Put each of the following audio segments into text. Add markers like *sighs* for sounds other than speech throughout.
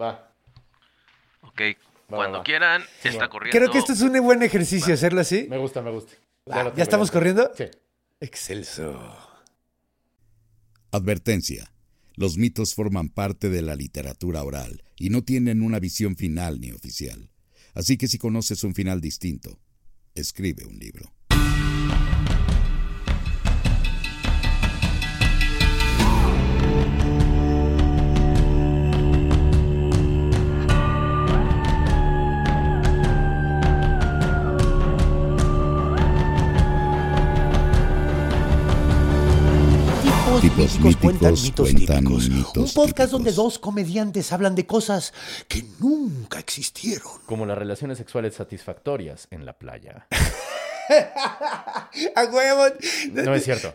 Va. Ok, Va, cuando va. quieran, Sí, está corriendo. Creo que esto es un buen ejercicio hacerlo así. Me gusta, me gusta. ¿Ya tengo estamos corriendo? Sí. Excelso. Advertencia. Los mitos forman parte de la literatura oral y no tienen una visión final ni oficial. Así que si conoces un final distinto, escribe un libro. Tipos, Tipos míticos, míticos cuentan mitos cuentan típicos. mitos Un podcast donde dos comediantes hablan de cosas que nunca existieron. Como las relaciones sexuales satisfactorias en la playa. *laughs* *laughs* A huevo. No es cierto.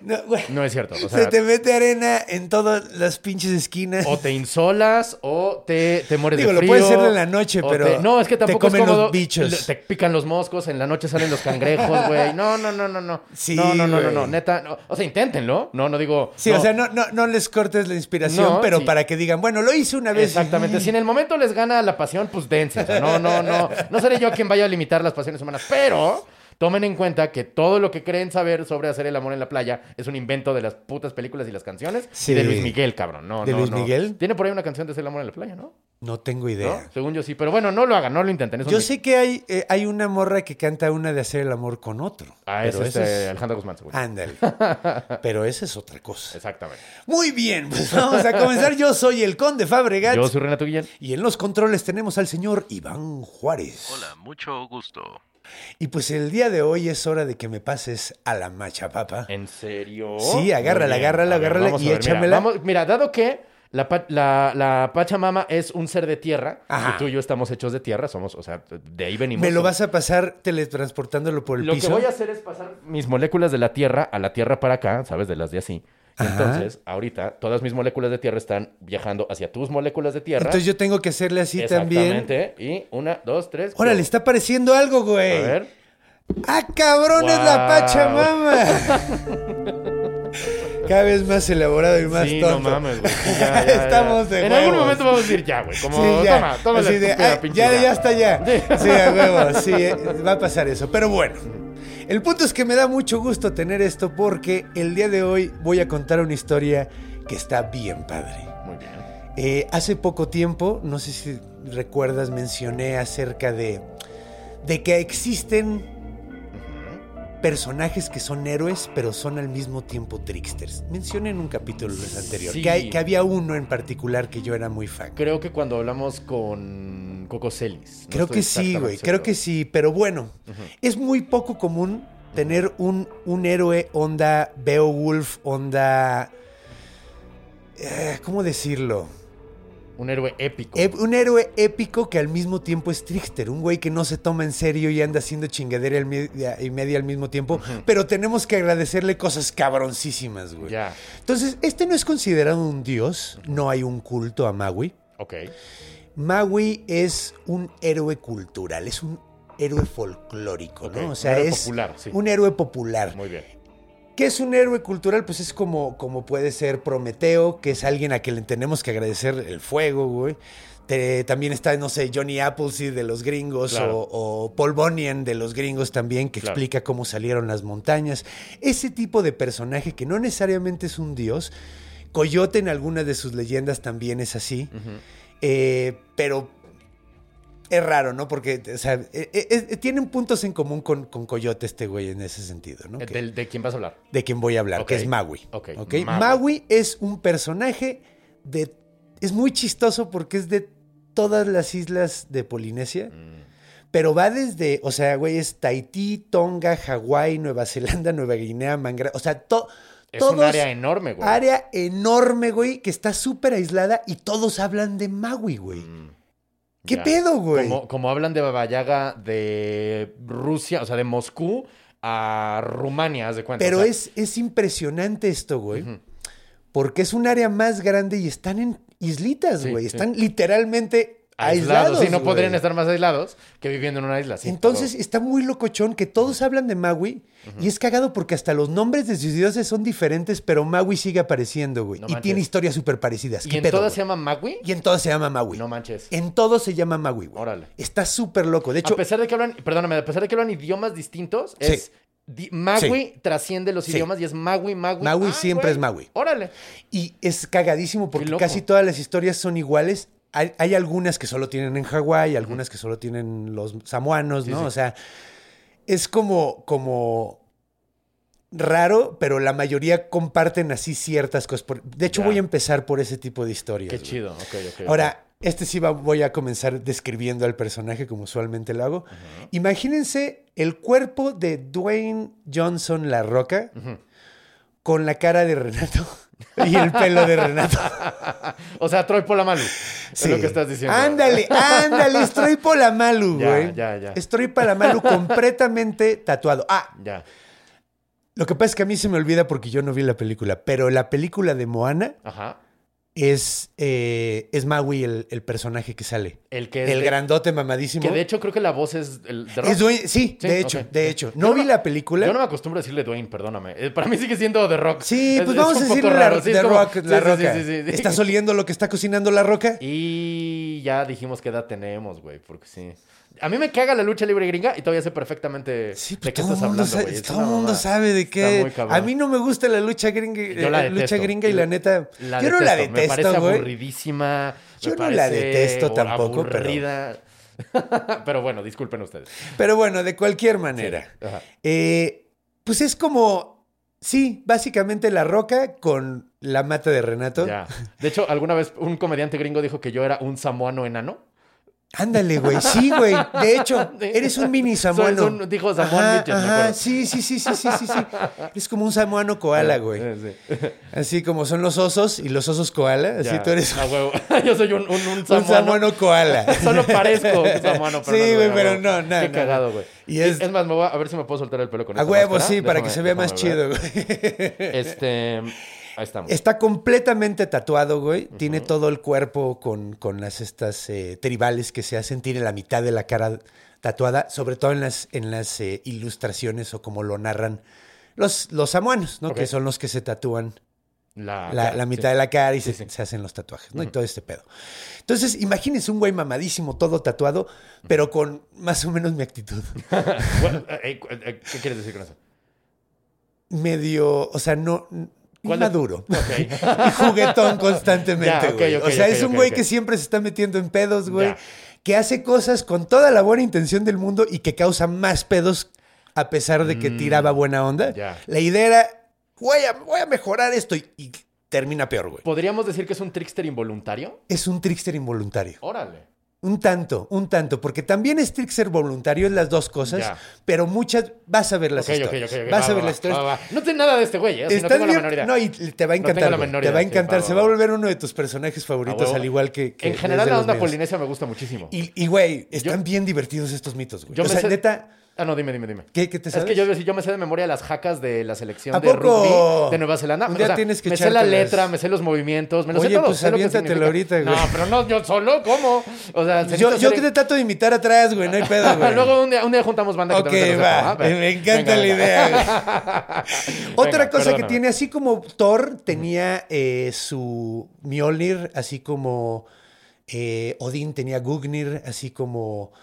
No, es cierto. O Se te mete arena en todas las pinches esquinas. o te insolas o te, te mueres Digo, de lo frío. puedes hacer en la noche, pero te- no, es que te tampoco comen es los cómodo. bichos. Te pican los moscos, en la noche salen los cangrejos, güey. *laughs* No, no, no, no, no. Sí, no, no, no, no, neta. no. O sea, inténtenlo. No, no digo. Sí, o sea, no, no, no les cortes la inspiración, pero sí. para que digan, bueno, lo hice una vez. Exactamente. Si en el momento les gana la pasión, pues dense. O sea, no, no, no. No seré yo quien vaya a limitar las pasiones humanas, pero tomen en cuenta que todo lo que creen saber sobre hacer el amor en la playa es un invento de las putas películas y las canciones Sí. y de Luis Miguel, cabrón. No, ¿De no, Luis no. Miguel? Tiene por ahí una canción de hacer el amor en la playa, ¿no? No tengo ¿No? idea. Según yo sí, pero bueno, no lo hagan, no lo intenten. Yo sé que hay, eh, hay una morra que canta una de hacer el amor con otro. Ah, es este, es- Alejandra Guzmán, seguro. Ándale. *laughs* pero esa es otra cosa. Exactamente. Muy bien, pues vamos a comenzar. Yo soy el Conde Fabregat. Yo soy Renato Guillén. Y en los controles tenemos al señor Iván Juárez. Hola, mucho gusto. Y pues el día de hoy es hora de que me pases a la machapapa. ¿En serio? Sí, agárrala, bien. agárrala, ver, agárrala y ver, mira, échamela. vamos- Mira, dado que la, la, la Pachamama es un ser de tierra, Ajá. y tú y yo estamos hechos de tierra, somos, o sea, de ahí venimos. Me lo vas a pasar teletransportándolo por el Lo piso. que voy a hacer es pasar mis moléculas de la Tierra a la Tierra para acá, ¿sabes? De las de así. Ajá. entonces, ahorita, todas mis moléculas de Tierra están viajando hacia tus moléculas de Tierra. Entonces yo tengo que hacerle así también. Exactamente. Y una, dos, tres. Órale, está apareciendo algo, A güey. ver. ¡Ah, cabrón! ¡Es la Wow. Pachamama! *laughs* Cada vez más elaborado y más sí, tonto. no mames, güey. *laughs* Ya, ya. Estamos de En algún momento vamos a decir ya, güey. Como, Sí, ya. toma, toma la Así de, estúpida "Ay, pinche ya, idea". ya está ya. Sí. *laughs* Sí, a huevo, sí, eh, va a pasar eso. Pero bueno, el punto es que me da mucho gusto tener esto porque el día de hoy voy a contar una historia que está bien padre. Muy bien. Eh, hace poco tiempo, no sé si recuerdas, mencioné acerca de, de que existen personajes que son héroes, pero son al mismo tiempo tricksters. Mencioné en un capítulo anterior Sí. que, hay- que había uno en particular que yo era muy fan. Creo que cuando hablamos con Coco Celis. no Creo que sí, güey. Creo que sí. Pero bueno, es muy poco común tener un, un héroe onda Beowulf, onda... eh, ¿Cómo decirlo? Un héroe épico. Un héroe épico que al mismo tiempo es trickster. Un güey que no se toma en serio y anda haciendo chingadera y media al mismo tiempo. Pero tenemos que agradecerle cosas cabroncísimas, güey. Ya. Entonces, este no es considerado un dios. No hay un culto a Maui. Ok. Maui es un héroe cultural, es un héroe folclórico, ¿no? un O sea, héroe es popular, sí. un héroe popular. Muy bien. ¿Qué es un héroe cultural? Pues es como, como puede ser Prometeo, que es alguien a quien le tenemos que agradecer el fuego, güey. Te- también está, no sé, Johnny Appleseed de los gringos Claro. o, o Paul Bunyan de los gringos también, que Claro. explica cómo salieron las montañas. Ese tipo de personaje que no necesariamente es un dios. Coyote en algunas de sus leyendas también es así. Eh, pero es raro, ¿no? Porque, o sea, eh, eh, eh, tienen puntos en común con, con Coyote este güey en ese sentido, ¿no? Eh, Que- ¿Del- ¿De quién vas a hablar? de quien voy a hablar, que es Maui. Ok, ¿ok? Maui. Maui es un personaje de... Es muy chistoso porque es de todas las islas de Polinesia, Mm. pero va desde, o sea, güey, es Tahití, Tonga, Hawái, Nueva Zelanda, Nueva Guinea, Mangra, o sea, to- Es un área enorme, güey. Área enorme, güey, que está súper aislada y todos hablan de Maui, güey. ¿Qué Ya. pedo, güey? Como, como hablan de Baba Yaga de Rusia, o sea, de Moscú a Rumania, haz de cuenta. Pero o sea, es, es impresionante esto, güey. Porque es un área más grande y están en islitas, Sí, güey. sí. Están literalmente aislados. Sí, no podrían estar más aislados que viviendo en una isla. sí, Entonces todo. está muy locochón que todos hablan de Maui y es cagado porque hasta los nombres de sus dioses son diferentes, pero Maui sigue apareciendo, güey. No y manches. tiene historias súper parecidas. ¿Y ¿Qué en todas se llama Magui? Y en todas se llama Maui. No manches. En todo se llama Maui, güey. Órale. Está súper loco. De hecho, a pesar de que hablan, perdóname, a pesar de que hablan idiomas distintos, Sí. es di- Magui trasciende los Sí. idiomas y es Magui, Magui. Maui Ay, siempre güey. es Maui. Órale. Y es cagadísimo porque casi todas las historias son iguales. Hay, hay algunas que solo tienen en Hawái, algunas que solo tienen los samoanos, ¿no? sí. O sea, es como, como raro, pero la mayoría comparten así ciertas cosas. De hecho, voy a empezar por ese tipo de historias. Qué güey. chido. Ok, ok. ok. Ahora, este sí va- voy a comenzar describiendo al personaje como usualmente lo hago. Imagínense el cuerpo de Dwayne Johnson La Roca con la cara de Renato *laughs* *laughs* y el pelo de Renato. *laughs* O sea, Troy Polamalu. Sí. Es lo que estás diciendo. Ándale, ándale, estoy Polamalu, *laughs* Ya, güey. ya, ya. Estoy Polamalu completamente tatuado. Ah, Ya. lo que pasa es que a mí se me olvida porque yo no vi la película, pero la película de Moana Ajá. Es, eh, es Maui el, el personaje que sale. El que es. El de- grandote mamadísimo. Que de hecho creo que la voz es el de Rock. Es Dwayne- sí, Sí, de hecho, de hecho. No no vi la película. Yo no me acostumbro a decirle Dwayne, perdóname. Eh, Para mí sigue siendo The Rock. Sí, Es- pues es vamos a decirle la, Sí, The como- Rock, la sí, roca. sí, sí, sí. ¿Estás oliendo lo que está cocinando la roca? Y ya dijimos qué edad tenemos, güey, porque sí. A mí me caga la lucha libre gringa y todavía sé perfectamente Sí, de pues qué todo estás el mundo, hablando, sabe, güey. Es todo el mundo sabe de qué. A mí no me gusta la lucha gringa, Yo la eh, lucha detesto. gringa y la neta. La yo no la Me parece detesto, güey. aburridísima. Yo me no la detesto tampoco, pero- aburrida. *laughs* Pero... bueno, disculpen ustedes. Pero bueno, de cualquier manera. Eh, pues es como. Sí, básicamente la roca con la mata de Renato. Ya. De hecho, alguna vez un comediante gringo dijo que yo era un samoano enano. Ándale, güey. Sí, güey. De hecho, *laughs* eres un mini samoano. Soy un- dijo Midget, me ajá, sí, sí, sí, sí, sí, sí, sí. Eres como un samoano koala, güey. Sí. Así como son los osos y los osos koala. Así Ya. tú eres A huevo. *laughs* Yo soy un, un, un un samoano. samoano koala. *laughs* Solo parezco un samoano, pero Sí, güey, pero no, no, Qué no, cagado, güey. Y es- es... más, me voy a, a ver si me puedo soltar el pelo con A esta huevo, máscara. sí, para que se vea más chido, güey. Este... Ahí estamos. Está completamente tatuado, güey. Tiene todo el cuerpo con, con las estas eh, tribales que se hacen. Tiene la mitad de la cara tatuada, sobre todo en las, en las eh, ilustraciones o como lo narran los, los samuanos, ¿no? Que son los que se tatúan La, la, cara, la sí. mitad de la cara y se, Sí, sí. se hacen los tatuajes, ¿no? Y todo este pedo. Entonces, imagínense un güey mamadísimo, todo tatuado, pero con más o menos mi actitud. *laughs* Bueno, eh, ¿Qué quieres decir con eso? Medio, o sea, no... ¿Cuál de- Maduro. *laughs* Ok. y juguetón constantemente, güey. o sea, es un güey que siempre se está metiendo en pedos, güey. Que hace cosas con toda la buena intención del mundo y que causa más pedos a pesar de que tiraba buena onda. Mm. La idea era, voy a, voy a mejorar esto y, y termina peor, güey. ¿Podríamos decir que es un trickster involuntario? Es un trickster involuntario. Órale. Un tanto, un tanto, porque también es trickster voluntario, es las dos cosas, Ya. pero muchas, vas a ver las Ok, ok, historias. Vas Va, a ver va, las historias. va. No sé nada de este güey, ¿eh? Sea, no tengo la bien- menor idea. No, y te va a encantar. te va a sí, encantar. va, Se va, a volver uno de tus personajes favoritos, A huevo. al igual que. que en general, la onda polinesia me gusta muchísimo. Y, y, güey, están bien divertidos estos mitos, güey. Yo o sea, sé- neta, Ah, no, dime, dime, dime. ¿qué, qué te Es sabes? que yo, yo me sé de memoria las jacas de la selección ¿A de rugby de Nueva Zelanda. Un día tienes que me sé la letra, me sé los movimientos, me lo sé Oye, todo. pues sé lo que aviéntatelo significa. ahorita, güey. No, pero no, yo solo, ¿cómo? O sea, se Yo, yo que te trato de imitar atrás, güey, no hay pedo, *laughs* güey. Luego un día, un día juntamos banda que Ok, va. sepa, ¿ah? Me encanta venga, la idea. *laughs* Otra Venga, cosa que tiene, así como Thor tenía eh, su Mjolnir, así como eh, Odín tenía Gugnir, así como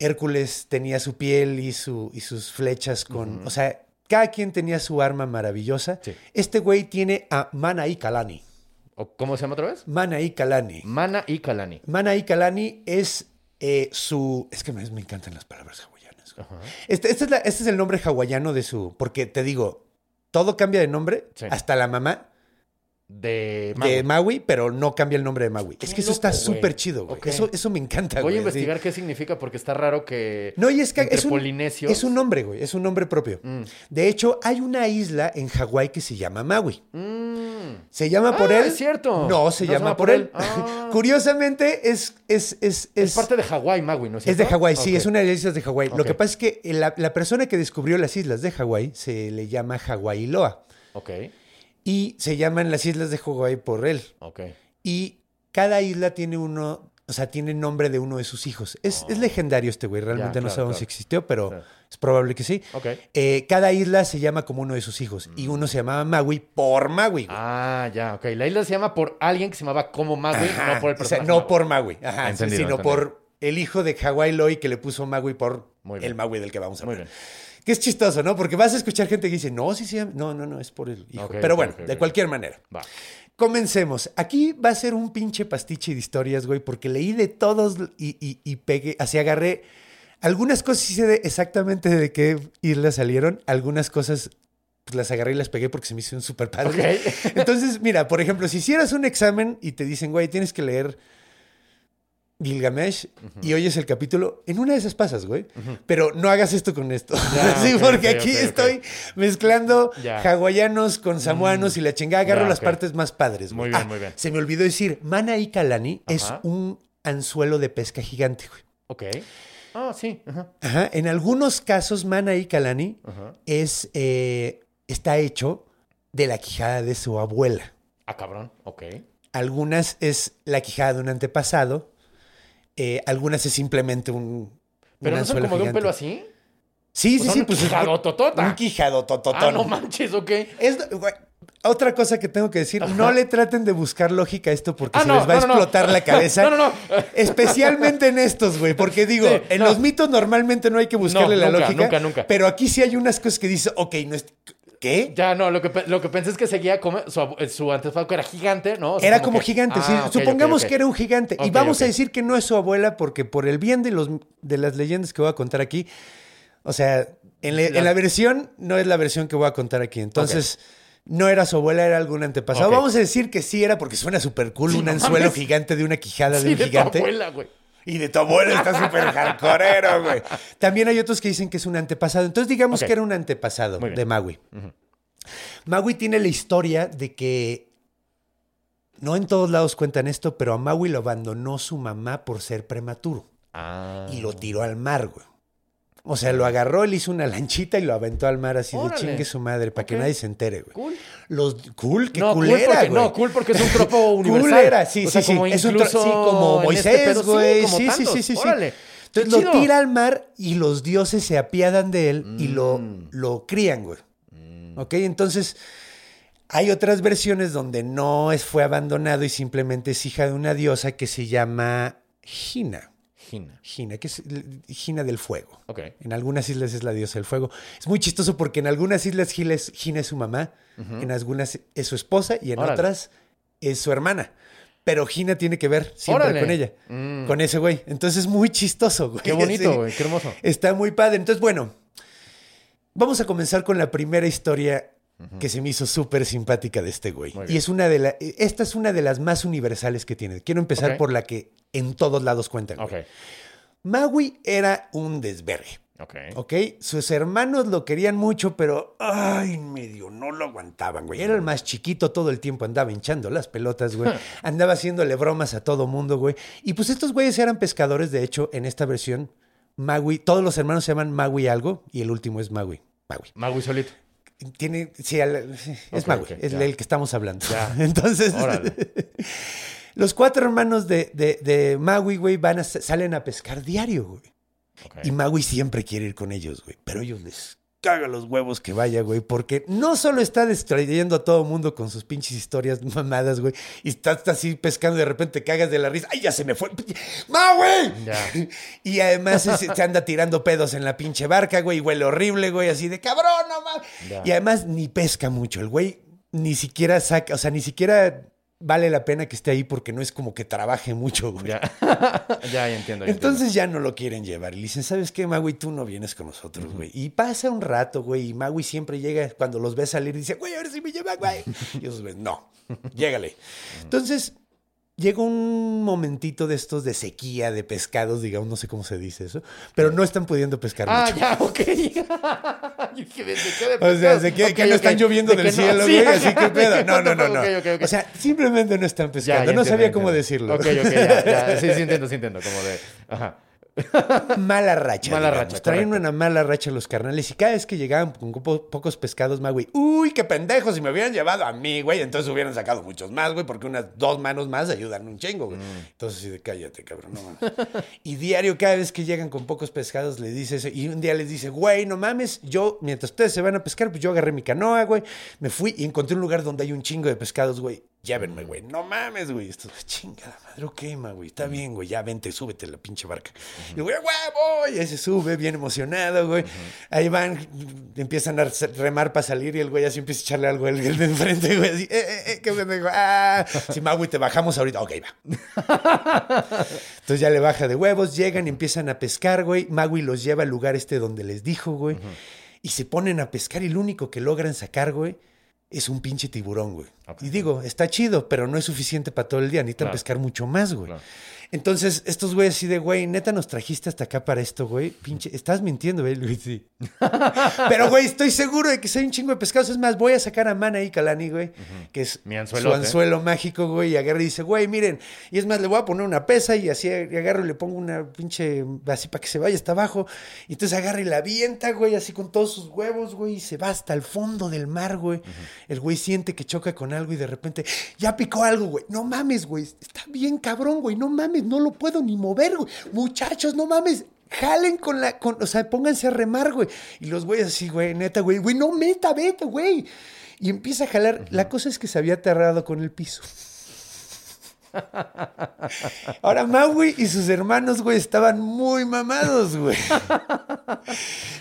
Hércules tenía su piel y, su, y sus flechas con... O sea, cada quien tenía su arma maravillosa. Sí. Este güey tiene a Manaí Kalani. ¿O ¿Cómo se llama otra vez? Manaí Kalani. Mana y Kalani. Manaí Kalani es eh, su... Es que me, me encantan las palabras hawaianas. Este, este es la- este es el nombre hawaiano de su... Porque te digo, todo cambia de nombre, Sí. hasta la mamá. De... de Maui. Pero no cambia el nombre de Maui. Es que eso está loco, súper chido, güey. Eso, eso me encanta, Voy güey. a así. investigar qué significa porque está raro que... No, y es que es un, polinesios- es un nombre, güey. Es un nombre propio. Mm. De hecho, hay una isla en Hawái que se llama Maui. Mm. ¿Se llama por Ah, él? es cierto. No, se llama por él. Ah. *laughs* Curiosamente, es, es, es, Es parte de Hawái, Maui, ¿no es Es cierto? de Hawái, sí, es una de las islas de Hawái. Lo que pasa es que la, la persona que descubrió las islas de Hawái se le llama Hawái Loa. Ok, Y se llaman las islas de Hawái por él. ok. Y cada isla tiene uno, o sea, tiene nombre de uno de sus hijos. Es, es legendario este güey, realmente no claro, sabemos claro. si existió, pero Claro. es probable que sí. Ok. Eh, cada isla se llama como uno de sus hijos. Y uno se llamaba Maui por Maui. güey. Ah, ya, ok. La isla se llama por alguien que se llamaba como Maui, Ajá, no por el o sea, personaje. no por Maui, ajá, Entendido, sino entendido. por el hijo de Hawái Loy que le puso Maui por Muy el Maui del que vamos a Muy hablar. bien. Que es chistoso, ¿no? Porque vas a escuchar gente que dice, no, sí, sí, no, no, no, es por el hijo. Pero bueno, de cualquier manera. Va. Comencemos. Aquí va a ser un pinche pastiche de historias, güey, porque leí de todos y, y, y pegué, así agarré. Algunas cosas sí sé de exactamente de qué islas salieron, algunas cosas pues, las agarré y las pegué porque se me hicieron súper padres. Ok. Entonces, mira, por ejemplo, si hicieras un examen y te dicen, güey, tienes que leer Gilgamesh y oyes el capítulo, en una de esas pasas, güey. Pero no hagas esto con esto. Ya, *laughs* sí, porque aquí estoy mezclando Ya. hawaianos con samoanos y la chingada. Agarro Ya, las partes más padres, güey. Muy bien, Ah, muy bien. Se me olvidó decir, Mana y Kalani es un anzuelo de pesca gigante, güey. Ok. Ah, sí. Ajá. Ajá. En algunos casos, Mana y Kalani Ajá. es, eh, está hecho de la quijada de su abuela. Ah, cabrón. Ok. Algunas es la quijada de un antepasado. Eh, algunas es simplemente un. ¿Pero no son como de un pelo así? Sí, Pues sí, sí. un Pues es- quijadototota. Un quijado tototón. Ah, no manches, ok. Es- otra cosa que tengo que decir, no le traten de buscar lógica a esto porque Ah, se no, les va a no, explotar la cabeza. No, no, no. Especialmente en estos, güey, porque digo, Sí, en los mitos normalmente no hay que buscarle la nunca, lógica. nunca, nunca. Pero aquí sí hay unas cosas que dices, ok, no es... ¿Qué? Ya, no, lo que, lo que pensé es que seguía como su, su antepasado que era gigante, ¿no? O sea, Era como que- gigante, sí. Ah, ok, Supongamos que era un gigante. y vamos a decir que no es su abuela porque por el bien de, los, de las leyendas que voy a contar aquí, o sea, en, le- en la, versión no es la versión que voy a contar aquí. Entonces, no era su abuela, era algún antepasado. Vamos a decir que sí era porque suena súper cool Sí, un no anzuelo mames. gigante de una quijada de Sí, un de tu gigante. abuela, güey. Y de tu abuela está súper hardcoreero, güey. *laughs* También hay otros que dicen que es un antepasado. Entonces digamos que era un antepasado de Maui. Maui tiene la historia de que no en todos lados cuentan esto, pero a Maui lo abandonó su mamá por ser prematuro Ah. y lo tiró al mar, güey. O sea, lo agarró, le hizo una lanchita y lo aventó al mar así Órale. de chingue su madre para que nadie se entere, güey. Cool. Los cool, qué no, cool culera, porque, güey. no, cool porque es un tropo *laughs* universal. Culera, sí, O sea, sí, sí. Es un sí, como este Moisés, sí, güey. como Sí, sí, sí, sí, sí. Órale. Entonces Qué lo chido. tira al mar y los dioses se apiadan de él y lo, Mm. lo crían, güey. ¿Ok? Entonces, hay otras versiones donde no es, fue abandonado y simplemente es hija de una diosa que se llama Gina. Gina. Gina, que es Gina del fuego. Ok. En algunas islas es la diosa del fuego. Es muy chistoso porque en algunas islas es, Gina es su mamá, en algunas es su esposa y en Órale. otras es su hermana. Pero Gina tiene que ver siempre Órale. con ella, Mm. con ese güey. Entonces es muy chistoso, güey. Qué bonito, Sí. güey. Qué hermoso. Está muy padre. Entonces, bueno, vamos a comenzar con la primera historia que se me hizo súper simpática de este güey. Y es una de las, esta es una de las más universales que tiene. Quiero empezar por la que en todos lados cuentan. güey. Ok. Maui era un desvergue. Ok. ¿Ok? Sus hermanos lo querían mucho, pero ay, medio no lo aguantaban, güey. Era el más chiquito, todo el tiempo andaba hinchando las pelotas, güey. *laughs* Andaba haciéndole bromas a todo mundo, güey. Y pues estos güeyes eran pescadores, de hecho, en esta versión, Maui, todos los hermanos se llaman Maui algo y el último es Maui. Maui. Magui solito. Tiene, sí, al- sí, es Ok, Maui, ok, es ya. el que estamos hablando. Ya. *laughs* Entonces, *laughs* los cuatro hermanos de, de, de Maui, güey, van a, salen a pescar diario, güey. Y Maui siempre quiere ir con ellos, güey. Pero ellos les caga los huevos que vaya, güey. Porque no solo está distrayendo a todo mundo con sus pinches historias mamadas, güey. Y estás así pescando y de repente te cagas de la risa. ¡Ay, ya se me fue! ¡Maui! Ya. *laughs* Y además se, anda tirando pedos en la pinche barca, güey. Y huele horrible, güey. Así de cabrón, no. Y además ni pesca mucho. El güey ni siquiera saca, o sea, ni siquiera vale la pena que esté ahí porque no es como que trabaje mucho, güey. Ya, *laughs* ya, ya entiendo. ya Entonces ya no lo quieren llevar. Y le dicen, ¿sabes qué, Magui? Tú no vienes con nosotros, güey. Y pasa un rato, güey. Y Magui siempre llega, cuando los ve salir, dice, güey, ahora sí me lleva, güey. *laughs* Y ellos ven, no, llégale. Entonces, llega un momentito de estos de sequía de pescados, digamos, no sé cómo se dice eso, pero no están pudiendo pescar Ah, mucho. ya, ok. *laughs* Yo dije, ¿de qué de O sea, que, Ok, que no ok. están lloviendo De del que no, cielo, sí, *laughs* así que pedo. No, no, no, no. Ok, ok, ok. O sea, simplemente no están Ya, pescando. ya no entiendo, sabía ya cómo entiendo. decirlo. Ok, ok, ya, ya. Sí, sí entiendo, sí entiendo. Como de. Ajá. Mala racha. Mala digamos. racha, Traían correcto. una mala racha los carnales. Y cada vez que llegaban con po- pocos pescados más, güey. Uy, qué pendejos. Si me hubieran llevado a mí, güey. Entonces hubieran sacado muchos más, güey. Porque unas dos manos más ayudan un chingo, güey. Mm. Entonces, sí, de cállate, cabrón. No mames. *laughs* y diario, cada vez que llegan con pocos pescados, le dice eso. Y un día les dice, güey, no mames. Yo, mientras ustedes se van a pescar, pues yo agarré mi canoa, güey. Me fui y encontré un lugar donde hay un chingo de pescados, güey. Llévenme, güey. No mames, güey. Esto chingada madre, ok, ma, güey. Está bien, güey. Ya vente, súbete la pinche barca. Y el güey, huevo. Y ahí se sube, bien emocionado, güey. Ahí van, empiezan a remar para salir y el güey así empieza a echarle algo al el de enfrente, güey. Así, eh, eh, eh, qué pendejo. Ah, sí, ma, güey, te bajamos ahorita. Ok, va. Entonces ya le baja de huevos, llegan y empiezan a pescar, güey. Magui los lleva al lugar este donde les dijo, güey. Y se ponen a pescar y lo único que logran sacar, güey, es un pinche tiburón, güey. Y digo, está chido, pero no es suficiente para todo el día. Necesitan Claro. pescar mucho más, güey. Claro. Entonces, estos güeyes así de, güey, neta nos trajiste hasta acá para esto, güey. Pinche, estás mintiendo, güey, Luis. Sí. *laughs* Pero, güey, estoy seguro de que soy un chingo de pescados. Es más, voy a sacar a Mana ahí, Calani, güey, que es Mi su anzuelo mágico, güey. Y agarra y dice, güey, miren. Y es más, le voy a poner una pesa y así y agarro y le pongo una pinche, así para que se vaya hasta abajo. Y entonces agarra y la avienta, güey, así con todos sus huevos, güey. Y se va hasta el fondo del mar, güey. El güey siente que choca con algo y de repente, ya picó algo, güey. No mames, güey. Está bien cabrón, güey. No mames, no lo puedo ni mover, güey. Muchachos, no mames. Jalen con la, con, o sea, pónganse a remar, güey. Y los güeyes así, güey, neta, güey, güey, no meta, vete, güey. Y empieza a jalar. La cosa es que se había aterrado con el piso. Ahora Maui y sus hermanos, güey, estaban muy mamados, güey.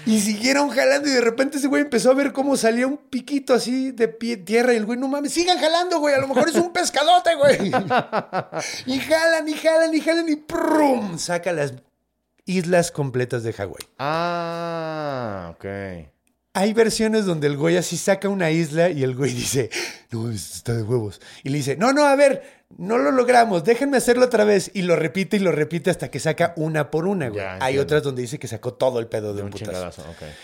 Y siguieron jalando y de repente ese güey empezó a ver cómo salía un piquito así de pie, tierra y el güey, no mames, sigan jalando, güey, a lo mejor es un pescadote, güey. Y jalan y jalan y jalan y ¡prum! Saca las islas completas de Hawái. Ah, ok. Hay versiones donde el güey así saca una isla y el güey dice, no, está de huevos. Y le dice, no, no, a ver, no lo logramos, déjenme hacerlo otra vez. Y lo repite y lo repite hasta que saca una por una, güey. Ya, Hay otras donde dice que sacó todo el pedo de, De un un putazo. chingadazo.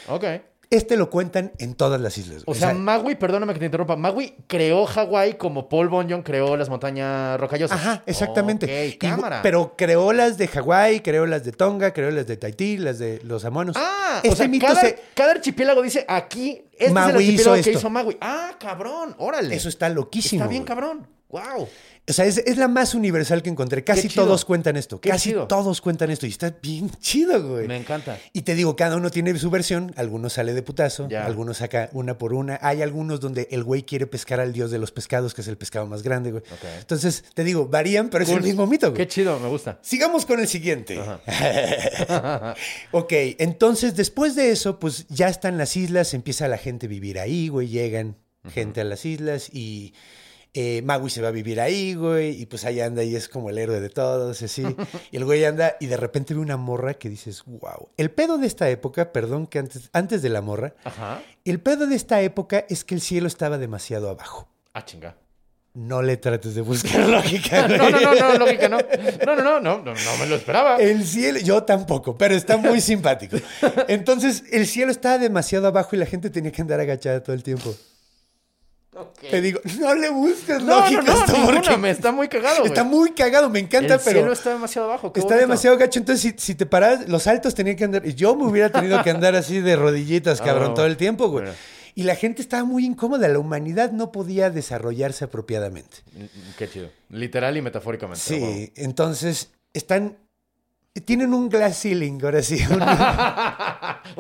Ok. Este lo cuentan en todas las islas. O güey. sea, Magui, perdóname que te interrumpa. Magui creó Hawái como Paul Bunyan creó las montañas rocallosas. Ajá, exactamente. Y- cámara. pero creó las de Hawái, creó las de Tonga, creó las de Tahití, las de los Samoanos. Ah, este o sea, mito cada, se- cada archipiélago dice aquí, este Maui es el hizo archipiélago que esto. hizo Magui. Ah, cabrón, órale. Eso está loquísimo. Está bien, güey. cabrón. Wow. O sea, es, es la más universal que encontré. Casi todos cuentan esto. Qué Casi chido. todos cuentan esto. Y está bien chido, güey. Me encanta. Y te digo, cada uno tiene su versión. Algunos sale de putazo, Ya. algunos saca una por una. Hay algunos donde el güey quiere pescar al dios de los pescados, que es el pescado más grande, güey. Ok. Entonces, te digo, varían, pero es el mismo mito, güey. Qué chido, me gusta. Sigamos con el siguiente. *laughs* ok, entonces después de eso, pues ya están las islas, empieza la gente a vivir ahí, güey, llegan gente a las islas y eh, Magui se va a vivir ahí, güey, y pues ahí anda y es como el héroe de todos, así. *laughs* y el güey anda y de repente ve una morra que dices, wow. El pedo de esta época, perdón que antes, antes de la morra, Ajá. el pedo de esta época es que el cielo estaba demasiado abajo. Ah, chinga. No le trates de buscar *laughs* lógica, güey. No, no, no, no, lógica, no. No, no, no, no, no, no me lo esperaba. El cielo, yo tampoco, pero está muy simpático. *laughs* Entonces, el cielo estaba demasiado abajo y la gente tenía que andar agachada todo el tiempo. Ok. Te digo, *laughs* no le busques No, no, lógica no, esto ninguna, me está muy cagado, está muy cagado, me encanta, El pero cielo está demasiado abajo. qué está bonito. demasiado gacho. Entonces, si, si te paras, los altos tenían que andar. Yo me hubiera tenido que andar así de rodillitas, *laughs* Ah, cabrón, no. todo el tiempo, güey. Y la gente estaba muy incómoda. La humanidad no podía desarrollarse apropiadamente. Mm, Qué chido. Literal y metafóricamente. Sí, wow. entonces están. Tienen un glass ceiling, ahora sí. *laughs* un-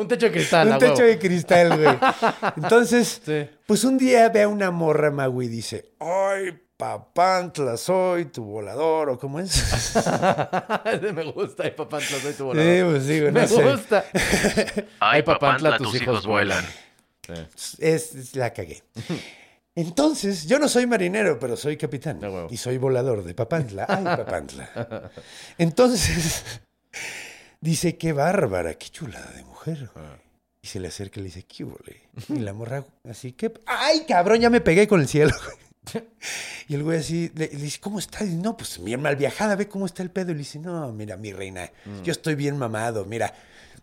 Un techo de cristal, un techo huevo. de cristal, güey. *laughs* Entonces, Sí. pues un día ve a una morra Magui y dice, ay, papantla, soy tu volador, o cómo es. sí, *laughs* Ese me gusta. Ay, papantla, soy tu volador. pues digo, no me sé. gusta. Ay, papantla, tus hijos vuelan. Es, es- la cagué. Entonces, yo no soy marinero, pero soy capitán. Y soy volador de Papantla. Ay, Papantla. Entonces, dice, qué bárbara, qué chulada de mujer, güey. Y se le acerca y le dice, ¿qué hubo, le?". Y la morra, así que, ¡ay, cabrón! Ya me pegué con el cielo. *laughs* Y el güey así, le, le dice, ¿cómo está? Y dice, no, pues bien mal viajada, ve cómo está el pedo. Y le dice, no, mira, mi reina, yo estoy bien mamado, mira,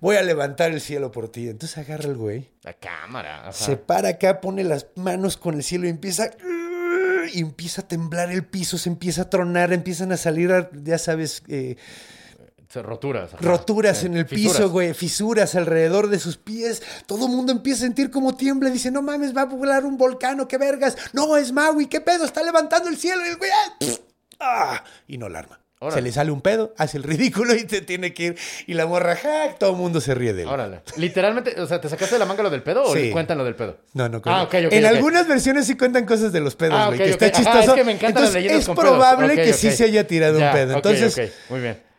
voy a levantar el cielo por ti. Entonces agarra el güey, La cámara. ajá. se para acá, pone las manos con el cielo y empieza... Y empieza a temblar el piso, se empieza a tronar, empiezan a salir, ya sabes, eh, Se- Roturas. ajá. roturas Sí, en el fisuras. piso, güey, fisuras alrededor de sus pies. Todo el mundo empieza a sentir como tiembla. Dice, no mames, va a volar un volcán, qué vergas. No, es Maui, qué pedo, está levantando el cielo. Y el güey, ¡ah! ¡ah! y no alarma. Órale. Se le sale un pedo, hace el ridículo y te tiene que ir. Y la morra, ¡ja! todo el mundo se ríe de él. Órale. Literalmente, o sea, ¿te sacaste de la manga lo del pedo o Sí. cuentan lo del pedo? No, no, Ah, ok, ok, En ok. algunas versiones sí cuentan cosas de los pedos, Ah, güey, que está Ajá, chistoso. es que me encantan las Entonces, leyendas es con pedos. probable que sí se haya tirado Ya, un pedo. Entonces, ok, Muy bien.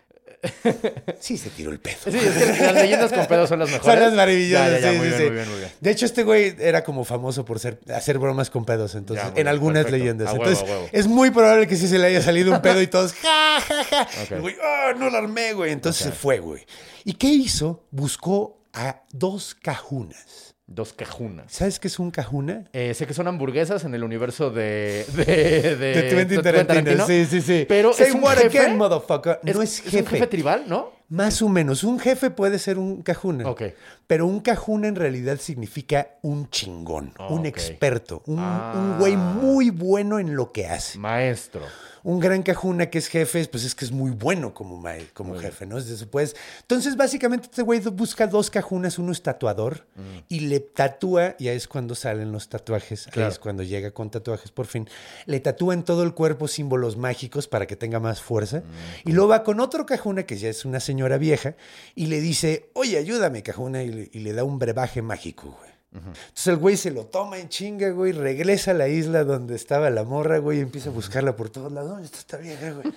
*laughs* sí se tiró el pedo. Sí, es que las leyendas con pedos son las mejores. Son las maravillosas, Ya, ya, ya, sí, muy sí, bien, sí. muy bien, muy bien. De hecho, este güey era como famoso por ser, hacer bromas con pedos, entonces, en algunas perfecto. leyendas. A huevo, entonces, a huevo. es muy probable que sí se le haya salido un pedo y todos, *laughs* ja, ja, ja. Ok. El güey, "Ah, no lo armé, güey. Entonces se fue, güey. ¿Y qué hizo? Buscó a dos cajunas. Dos cajunas. ¿Sabes qué es un cajuna? Eh, sé que son hamburguesas en el universo de... De, *laughs* de, De Tarantino. Sí, sí, sí. Pero Say es un what jefe. again, motherfucker. no es un jefe. jefe tribal, ¿no? Más o menos. Un jefe puede ser un cajuna. Ok. Pero un cajuna en realidad significa un chingón, Oh, un experto, un, Ah. un güey muy bueno en lo que hace. Maestro. Un gran cajuna que es jefe, pues es que es muy bueno como, como jefe, ¿no? Entonces, pues, entonces, básicamente, este güey busca dos cajunas, uno es tatuador y le tatúa, y ahí es cuando salen los tatuajes, ahí es cuando llega con tatuajes, por fin. Le tatúa en todo el cuerpo símbolos mágicos para que tenga más fuerza. Y luego va con otro cajuna, que ya es una señora vieja, y le dice, oye, ayúdame, cajuna, y le, y le da un brebaje mágico, güey. Entonces el güey se lo toma en chinga, güey, regresa a la isla donde estaba la morra, güey, y empieza a buscarla por todos lados. ¿Dónde está esta vieja, güey?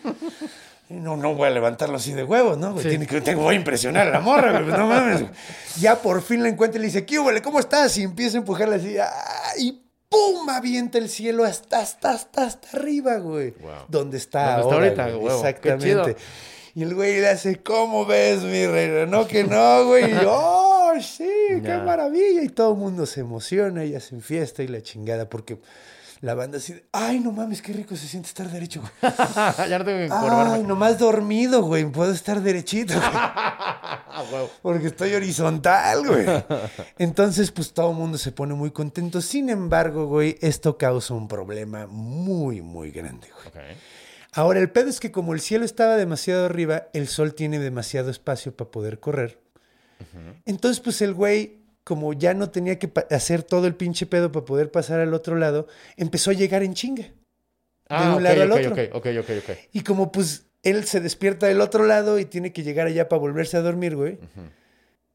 Y No, no voy a levantarlo así de huevos, ¿no? güey? Sí. Tiene que, tengo, voy a impresionar a la morra, güey, pues, no mames. güey. Ya por fin la encuentra y le dice, ¿qué hubo? ¿Cómo estás? Y empieza a empujarla así, ¡ah! y ¡pum! Avienta el cielo hasta, hasta, hasta, hasta arriba, güey. Wow. Donde está está ahora, ahorita, güey. Exactamente. Y el güey le hace, ¿cómo ves, mi reina? No, que no, güey. Y yo, ¡oh, sí! ¡Qué maravilla! Y todo el mundo se emociona y hacen fiesta y la chingada porque la banda así, ¡ay, no mames, qué rico se siente estar derecho! güey". *laughs* ya no tengo que ¡Ay, nomás dormido, güey! Puedo estar derechito, güey. *laughs* Ah. Porque estoy horizontal, güey. *laughs* Entonces, pues todo el mundo se pone muy contento. Sin embargo, güey, esto causa un problema muy, muy grande, güey. Ahora, el pedo es que como el cielo estaba demasiado arriba, el sol tiene demasiado espacio para poder correr. Entonces, pues el güey, como ya no tenía que hacer todo el pinche pedo para poder pasar al otro lado, empezó a llegar en chinga. Ah, un ok, lado al otro. ok, ok, ok, ok. Y como pues él se despierta del otro lado y tiene que llegar allá para volverse a dormir, güey.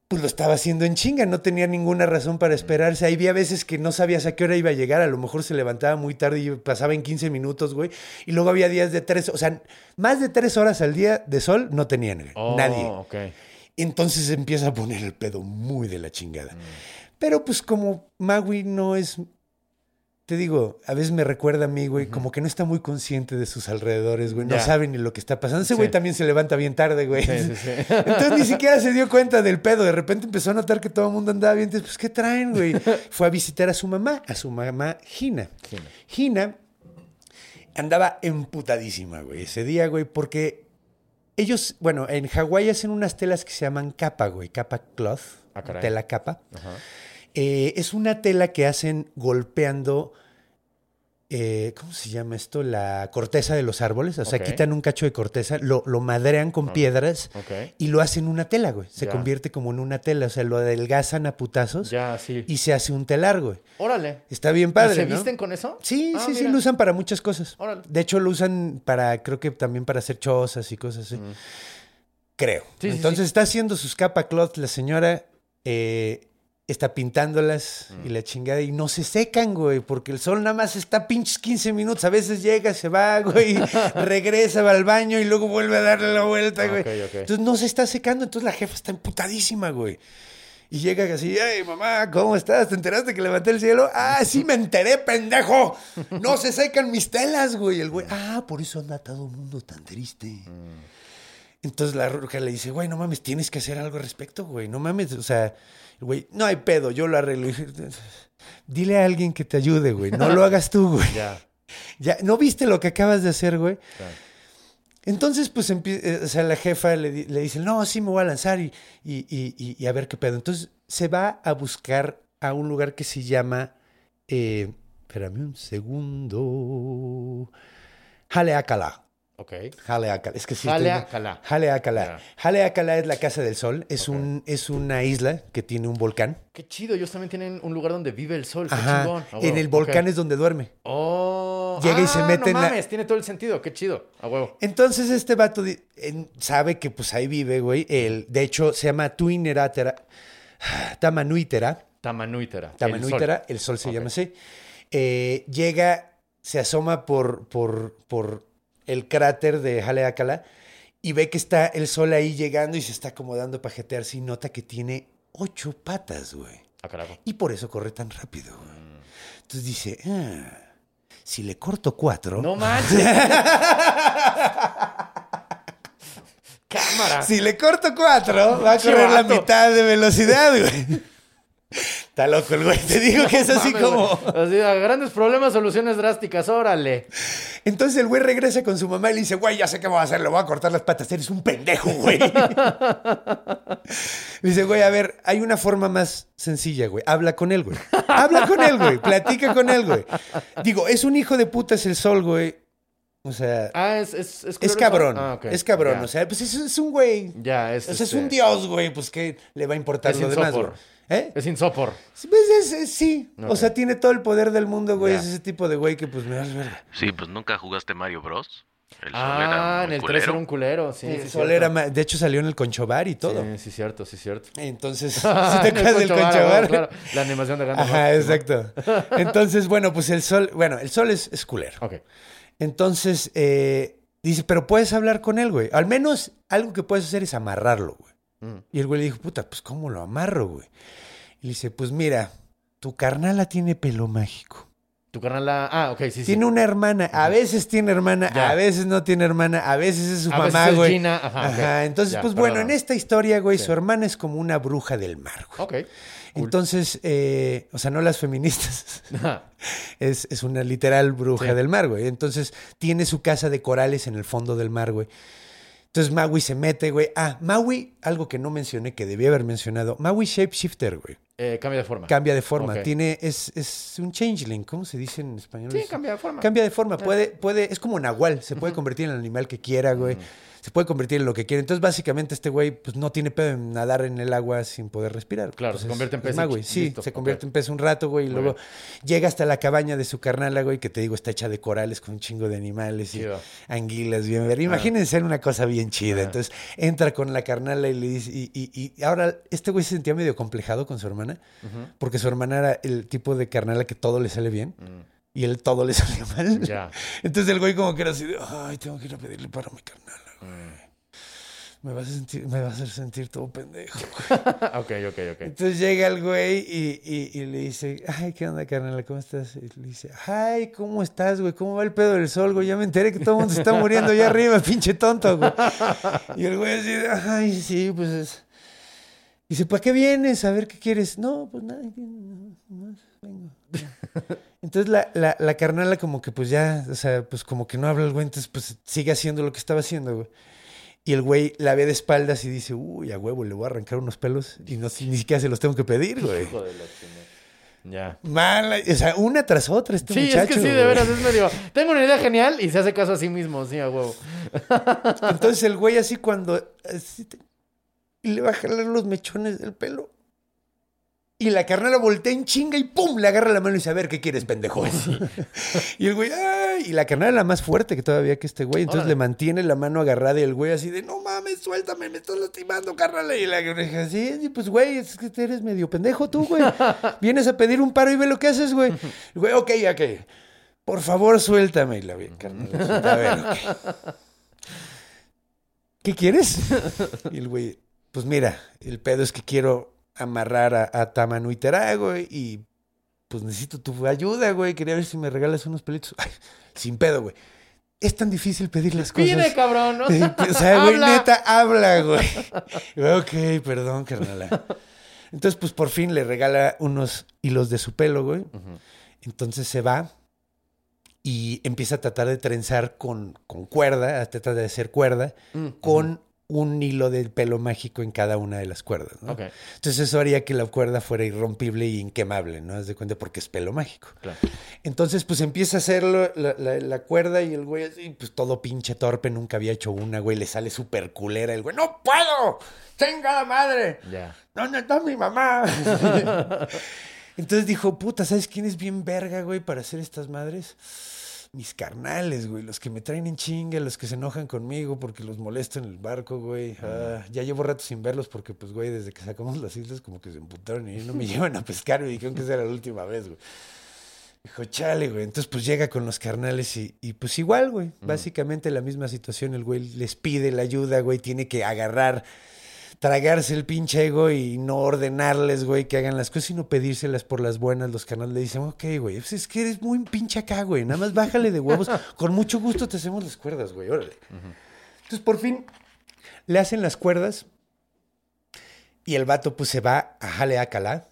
Pues lo estaba haciendo en chinga, no tenía ninguna razón para esperarse. Ahí había veces que no sabías a qué hora iba a llegar, a lo mejor se levantaba muy tarde y pasaba en 15 minutos, güey. Y luego había días de tres, o sea, más de tres horas al día de sol no tenían, güey. Oh, nadie. ok. Entonces empieza a poner el pedo muy de la chingada. Mm. Pero pues como Maui no es, te digo, a veces me recuerda a mí, güey, como que no está muy consciente de sus alrededores, güey. No sabe ni lo que está pasando. Ese Sí. güey también se levanta bien tarde, güey. Sí, sí, sí. *laughs* Entonces ni siquiera se dio cuenta del pedo. De repente empezó a notar que todo el mundo andaba bien. Entonces, pues, ¿qué traen, güey? *laughs* Fue a visitar a su mamá, a su mamá Gina. Gina. Gina andaba emputadísima, güey, ese día, güey, porque ellos, bueno, en Hawái hacen unas telas que se llaman capa, güey, capa cloth, Ah, tela capa. Ajá. Eh, es una tela que hacen golpeando, eh, ¿cómo se llama esto? La corteza de los árboles. O sea, quitan un cacho de corteza, lo, lo madrean con piedras y lo hacen una tela, güey. Se Ya. convierte como en una tela. O sea, lo adelgazan a putazos Ya, sí. y se hace un telar, güey. Órale. Está bien ¿Y padre, ¿Se ¿no? visten con eso? Sí, Ah, sí, sí, lo usan para muchas cosas. Órale. De hecho, lo usan para, creo que también para hacer chozas y cosas así. Creo. Sí, sí, Entonces sí. está haciendo sus capa cloth la señora, eh, está pintándolas y la chingada y no se secan, güey, porque el sol nada más está pinches 15 minutos. A veces llega, se va, *laughs* güey, regresa, va al baño y luego vuelve a darle la vuelta, güey. Entonces no se está secando, entonces la jefa está emputadísima, güey. Y llega así, hey, mamá, ¿cómo estás? ¿Te enteraste que levanté el cielo? Ah, sí me enteré, pendejo. No se secan mis telas, güey. El güey, ah, por eso anda todo el mundo tan triste. Entonces la ruca le dice, güey, no mames, tienes que hacer algo al respecto, güey. No mames, o sea, güey, no hay pedo, yo lo arreglo. *laughs* Dile a alguien que te ayude, güey. No lo hagas tú, güey. *laughs* Ya. *laughs* Ya, ¿no viste lo que acabas de hacer, güey? Claro. Entonces, pues, empie- eh, o sea, la jefa le, le dice, no, sí me voy a lanzar y, y, y- a ver qué pedo. Entonces, se va a buscar a un lugar que se llama, eh, espérame un segundo, Haleakala. Ok. Haleakala, es que sí. Haleakala. Haleakala. Haleakala es la Casa del Sol, es, un, es una isla que tiene un volcán. Qué chido, ellos también tienen un lugar donde vive el sol. Qué Ajá, chingón. En el volcán es donde duerme. Oh. Llega y se Ah, mete no en la- mames, tiene todo el sentido. Qué chido. A huevo. Entonces este vato sabe que pues ahí vive, güey. El, de hecho, se llama Tuineratera, *sighs* Tamanuitera. Tamanuitera. el Tamanuitera, sol. el sol, se llama así. Eh, llega, se asoma por, por, por el cráter de Haleakala y ve que está el sol ahí llegando y se está acomodando para jetearse y nota que tiene ocho patas, güey. Ah, carajo. Y por eso corre tan rápido, güey. Entonces dice, "Ah, si le corto cuatro... No manches. *laughs* Cámara. Si le corto cuatro, va a correr la mitad de velocidad, güey. Está loco el güey. Te digo que es así como. Así, grandes problemas, soluciones drásticas. Órale. Entonces el güey regresa con su mamá y le dice, güey, ya sé qué voy a hacer, le voy a cortar las patas. Eres un pendejo, güey. *laughs* le dice, güey, a ver, hay una forma más sencilla, güey. Habla con él, güey. Habla con él, güey. Platica con él, güey. Digo, es un hijo de puta, es el sol, güey. O sea, Ah, es. Es, es, es cabrón. Ah. Es cabrón. O sea, pues es, es un güey. Ya, es. O sea, es este, un dios, güey. Pues qué le va a importar Es lo demás, güey. ¿Eh? Es insopor. Sí, Pues es, es- sí. O sea, tiene todo el poder del mundo, güey. Es ese tipo de güey que pues me das verga. Sí, pues nunca jugaste Mario Bros. El sol Ah, era en el 3 culero. era un culero. Sí, el sí, sol era ma- de hecho salió en el Conchobar y todo. Sí, sí, cierto, sí, cierto. Entonces, *laughs* ¿sí Ah, te acuerdas del Conchobar, Conchobar? claro, La animación de Gandalf. Ajá, exacto. *laughs* Entonces, bueno, pues el sol, bueno, el sol es, es culero. Ok. Entonces, eh, dice, pero puedes hablar con él, güey. Al menos algo que puedes hacer es amarrarlo, güey. Mm. Y el güey le dijo, puta, pues ¿cómo lo amarro, güey? Y le dice, pues mira, tu carnala tiene pelo mágico. Tu carnal la... Ah, ok, sí, sí. Tiene una hermana, a veces tiene hermana, Ya. a veces no tiene hermana, a veces es su A veces mamá, es güey. Gina, ajá, ok. entonces, Ya, pues bueno, en esta historia, güey, Sí. su hermana es como una bruja del mar, güey. Ok. Cool. Entonces, eh, o sea, no las feministas, Ajá. *laughs* es, es una literal bruja Sí. del mar, güey. Entonces, tiene su casa de corales en el fondo del mar, güey. Entonces, Maui se mete, güey. Ah, Maui, algo que no mencioné, que debía haber mencionado. Maui Shapeshifter, güey. Eh, cambia de forma. Cambia de forma. Tiene, es, es un changeling, ¿cómo se dice en español? Sí, cambia de forma. Cambia de forma, puede, puede, es como Nahual, se puede convertir en el animal que quiera, güey. Se puede convertir en lo que quiera. Entonces, básicamente, este güey, pues no tiene pedo en nadar en el agua sin poder respirar. Claro, Pues, se es- convierte en pez Sí, listo, se convierte en pez un rato, güey, y Muy luego llega hasta la cabaña de su carnala, güey, que te digo, está hecha de corales con un chingo de animales y anguilas, bien ver. Imagínense una cosa bien chida. Ah. Entonces, entra con la carnala y le dice, y, y- y ahora este güey se sentía medio complejado con su hermana, porque su hermana era el tipo de carnala que todo le sale bien. Y él todo le *laughs* salió mal. Mm. Ya. Entonces el güey como que era así de, ay, tengo que ir a pedirle para mi carnal. Me vas a sentir, me va a hacer sentir todo pendejo. *laughs* ok, ok, ok. Entonces llega el güey y, y- y le dice, ay, ¿qué onda, carnal? ¿Cómo estás? Y le dice, ay, ¿cómo estás, güey? ¿Cómo va el pedo del sol, güey? Ya me enteré que todo el mundo se está muriendo allá arriba, *laughs* pinche tonto, güey. *laughs* Y el güey de, ay, sí, pues es... Dice, ¿para qué vienes? A ver qué quieres. No, pues nada, no, no, vengo. Entonces la, la, la carnala como que pues ya, o sea, pues como que no habla el güey, entonces pues sigue haciendo lo que estaba haciendo, güey. Y el güey la ve de espaldas y dice, uy, a huevo, le voy a arrancar unos pelos y no, ni siquiera se los tengo que pedir, güey. Hijo de la. Ya. Mala, o sea, una tras otra este Sí, muchacho. es que sí, de veras, es medio. Tengo una idea genial y se hace caso a sí mismo, sí, a huevo. Entonces el güey así cuando así te- y le va a jalar los mechones del pelo. Y la carnala voltea en chinga y ¡pum! Le agarra la mano y dice, a ver, ¿qué quieres, pendejo? *laughs* y el güey, ¡ay! Y la carnala es la más fuerte que todavía que este güey. Entonces Órale. le mantiene la mano agarrada y el güey así de, no mames, suéltame, me estás lastimando, carnala. Y la carnala, sí, sí, pues güey, es que eres medio pendejo tú, güey. *laughs* Vienes a pedir un paro y ve lo que haces, güey. El *laughs* güey, ok, ok. Por favor, suéltame. Y la güey, carnala, a ver, ok. ¿Qué quieres? Y el güey, pues mira, el pedo es que quiero amarrar a, a Tamanuiterá, güey, y pues necesito tu ayuda, güey. Quería ver si me regalas unos pelitos. Ay, sin pedo, güey. Es tan difícil pedir las cosas. Pide, cabrón, ¿no? *laughs* Eh, O sea, güey, Habla. neta, habla, güey. *laughs* Ok, perdón, carnala. Entonces, pues por fin le regala unos hilos de su pelo, güey. Entonces se va y empieza a tratar de trenzar con, con cuerda, a tratar de hacer cuerda, Mm, con un hilo de pelo mágico en cada una de las cuerdas, ¿no? Entonces eso haría que la cuerda fuera irrompible y inquemable, ¿no? Haz de cuenta porque es pelo mágico. claro. Entonces, pues empieza a hacerlo la, la- la cuerda y el güey así, pues todo pinche torpe, nunca había hecho una, güey, le sale súper culera el güey, ¡no puedo! ¡Tenga la madre! Ya. ¿Dónde está mi mamá? *laughs* Entonces dijo, puta, ¿sabes quién es bien verga, güey, para hacer estas madres? Mis carnales, güey, los que me traen en chinga, los que se enojan conmigo porque los molesto en el barco, güey. Ah, ya llevo rato sin verlos porque, pues, güey, desde que sacamos las islas como que se emputaron y no me *laughs* llevan a pescar y dijeron que esa era la última vez, güey. Dijo, chale, güey. Entonces, pues llega con los carnales y, y pues igual, güey. Básicamente la misma situación. El güey les pide la ayuda, güey. Tiene que agarrar, tragarse el pinche ego y no ordenarles, güey, que hagan las cosas, sino pedírselas por las buenas. Los carnales le dicen, ok, güey, pues es que eres muy pinche acá, güey. Nada más bájale de huevos. *laughs* Con mucho gusto te hacemos las cuerdas, güey. Órale. Entonces, por fin, le hacen las cuerdas y el vato, pues se va a Jale Acalá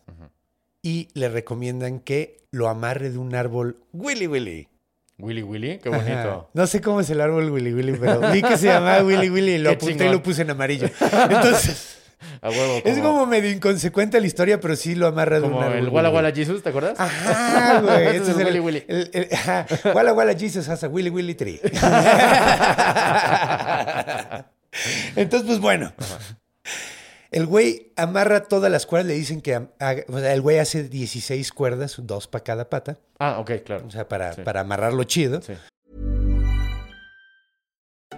y le recomiendan que lo amarre de un árbol Willy Willy. Willy Willy, qué Ajá. bonito. No sé cómo es el árbol Willy Willy, pero vi que se llamaba Willy Willy y lo Qué apunté y lo puse en amarillo. Entonces, *laughs* A huevo. es como medio inconsecuente la historia, pero sí lo amarra de un como árbol. el Walla. Walla Jesus, ¿te acuerdas? Ajá, *laughs* güey. Ese es el Willy Willy. el- el- ajá. *laughs* Walla Walla Jesus has a Willy Willy tree. Entonces, pues bueno. El güey amarra todas las cuerdas, le dicen que am- haga- o sea, el güey hace 16 cuerdas, dos para cada pata, Ah, ok, claro. o sea, para, Sí. para amarrarlo chido. Sí.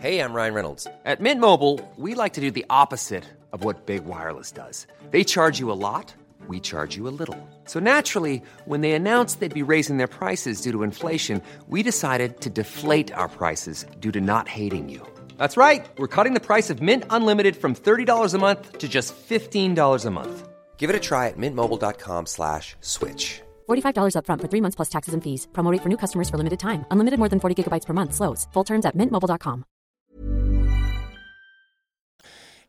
Hey, I'm Ryan Reynolds. At Mint Mobile, we like to do the opposite of what Big Wireless does. They charge you a lot, we charge you a little. So naturally, when they announced they'd be raising their prices due to inflation, we decided to deflate our prices due to not hating you. That's right. We're cutting the price of Mint Unlimited from $30 a month to just $15 a month. Give it a try at mintmobile.com slash switch. $45 upfront for three months plus taxes and fees. Promo rate for new customers for limited time. Unlimited more than 40 gigabytes per month. Slows. Full terms at mintmobile.com.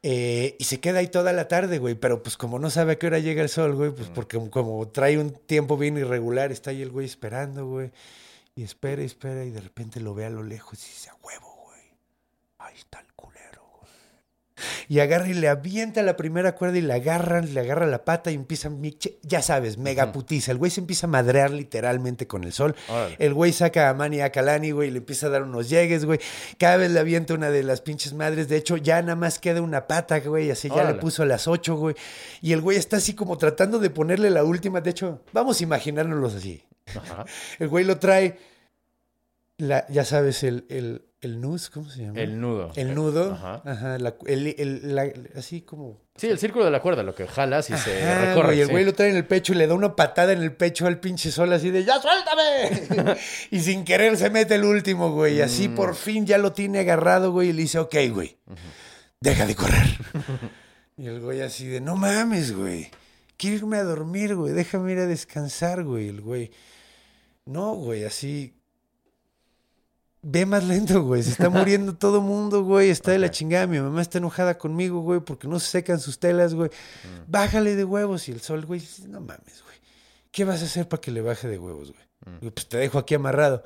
Eh, y se queda ahí toda la tarde, güey. Pero pues como no sabe a qué hora llega el sol, güey, pues porque como trae un tiempo bien irregular, está ahí el güey esperando, güey. Y espera, y espera, y de repente lo ve a lo lejos y dice, a huevo. Ahí está el culero, güey. Y agarra y le avienta la primera cuerda y le agarran, le agarra la pata y empieza, ya sabes, mega putiza. El güey se empieza a madrear literalmente con el sol. El güey saca a Manny a Kalani, güey, y le empieza a dar unos llegues, güey. Cada vez le avienta una de las pinches madres. De hecho, ya nada más queda una pata, güey. Así ya le puso a las ocho, güey. Y el güey está así como tratando de ponerle la última. De hecho, vamos a imaginárnoslos así. El güey lo trae, la, ya sabes, el, el, el nus, ¿cómo se llama? El nudo. El nudo. Ajá. Ajá. la- el- el- la- así como Sí, el círculo de la cuerda, lo que jalas y se recorre. güey, el sí. güey lo trae en el pecho y le da una patada en el pecho al pinche sol así de ¡Ya suéltame! *laughs* y sin querer se mete el último, güey. Y así Mm. por fin ya lo tiene agarrado, güey. Y le dice, ok, güey, deja de correr. *laughs* y el güey así de, no mames, güey. Quiero irme a dormir, güey. Déjame ir a descansar, güey. El güey, no, güey, así... Ve más lento, güey. Se está muriendo *laughs* todo mundo, güey. Está de la chingada. Mi mamá está enojada conmigo, güey, porque no se secan sus telas, güey. Bájale de huevos. Y el sol, güey, no mames, güey. ¿Qué vas a hacer para que le baje de huevos, güey? Digo, Pues te dejo aquí amarrado.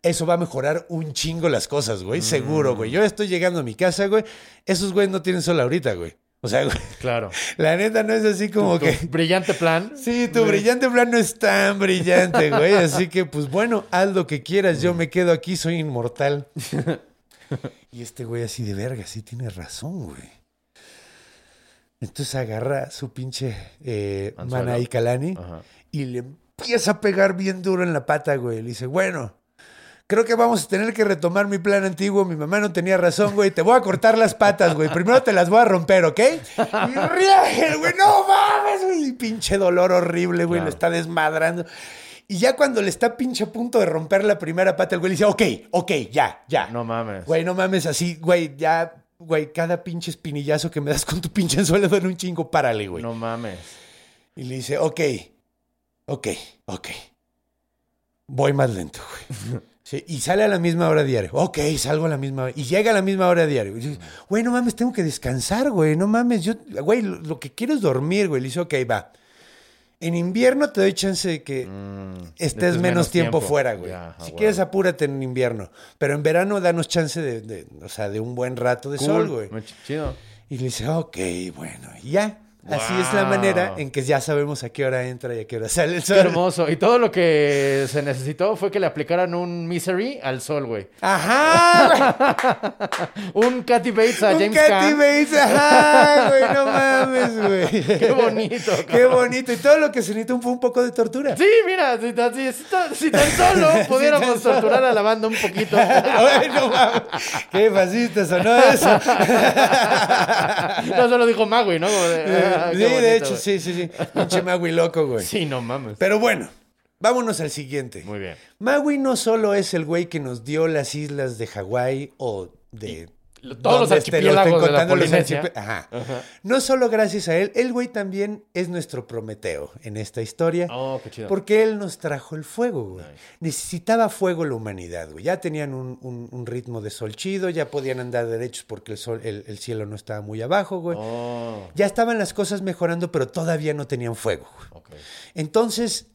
Eso va a mejorar un chingo las cosas, güey. Seguro, güey. Yo estoy llegando a mi casa, güey. Esos güeyes no tienen sol ahorita, güey. O sea, güey, Claro. la neta no es así como Tu que... Brillante plan. *laughs* Sí, tu brillante plan no es tan brillante, güey. Así que, pues bueno, haz lo que quieras. Yo me quedo aquí, soy inmortal. *laughs* Y este güey así de verga, sí tiene razón, güey. Entonces agarra su pinche eh. Mana y Kalani Ajá. y le empieza a pegar bien duro en la pata, güey. Le dice, bueno, creo que vamos a tener que retomar mi plan antiguo. Mi mamá no tenía razón, güey. Te voy a cortar las patas, güey. Primero te las voy a romper, ¿ok? Y ríe, güey. No mames, güey. Y pinche dolor horrible, güey. Lo está desmadrando. Y ya cuando le está pinche a punto de romper la primera pata, el güey le dice, ok, ok, ya, ya. No mames. Güey, no mames así, güey, ya güey, cada pinche espinillazo que me das con tu pinche anzuelo duele un chingo, párale, güey. No mames. Y le dice, ok, ok, ok. Voy más lento, güey. *laughs* Sí, y sale a la misma hora diario. Ok, salgo a la misma hora. Y llega a la misma hora diario. Y dice, güey, no mames, tengo que descansar, güey. No mames, yo, güey, lo, lo que quiero es dormir, güey. Le dice, ok, va. En invierno te doy chance de que estés estés menos, menos tiempo, tiempo. fuera, güey. Ah, si quieres, apúrate en invierno. Pero en verano, danos chance de, de- o sea, de un buen rato de sol, güey. Chido. Y le dice, ok, bueno, y ya. Así es la manera en que ya sabemos a qué hora entra y a qué hora sale el Qué sol. hermoso. Y todo lo que se necesitó fue que le aplicaran un Misery al sol, güey. Ajá. *laughs* Un Kathy Bates a Un James Caan. Bates, ajá, güey, no mames, güey. *laughs* Qué bonito, Qué cabrón. bonito. Y todo lo que se necesita fue un poco de tortura. Sí, mira, si tan, si- si tan- si tan solo *laughs* pudiéramos solo. torturar a la banda un poquito. Ay, no mames. Qué fascista sonó eso. No solo dijo Magui, ¿no? Como de, sí, qué bonito, de hecho, güey. sí, sí, sí. Pinche Magui loco, güey. Sí, no mames. Pero bueno, vámonos al siguiente. Muy bien. Maui no solo es el güey que nos dio las islas de Hawái o de... todos los estén archipiélagos de la Polinesia. Ajá. No solo gracias a él, el güey también es nuestro Prometeo en esta historia. Oh, qué chido. Porque él nos trajo el fuego, güey. Necesitaba fuego la humanidad, güey. Ya tenían un, un- un ritmo de sol chido, ya podían andar derechos porque el, sol, el, el cielo no estaba muy abajo, güey. Oh, Ya estaban las cosas mejorando, pero todavía no tenían fuego. Entonces,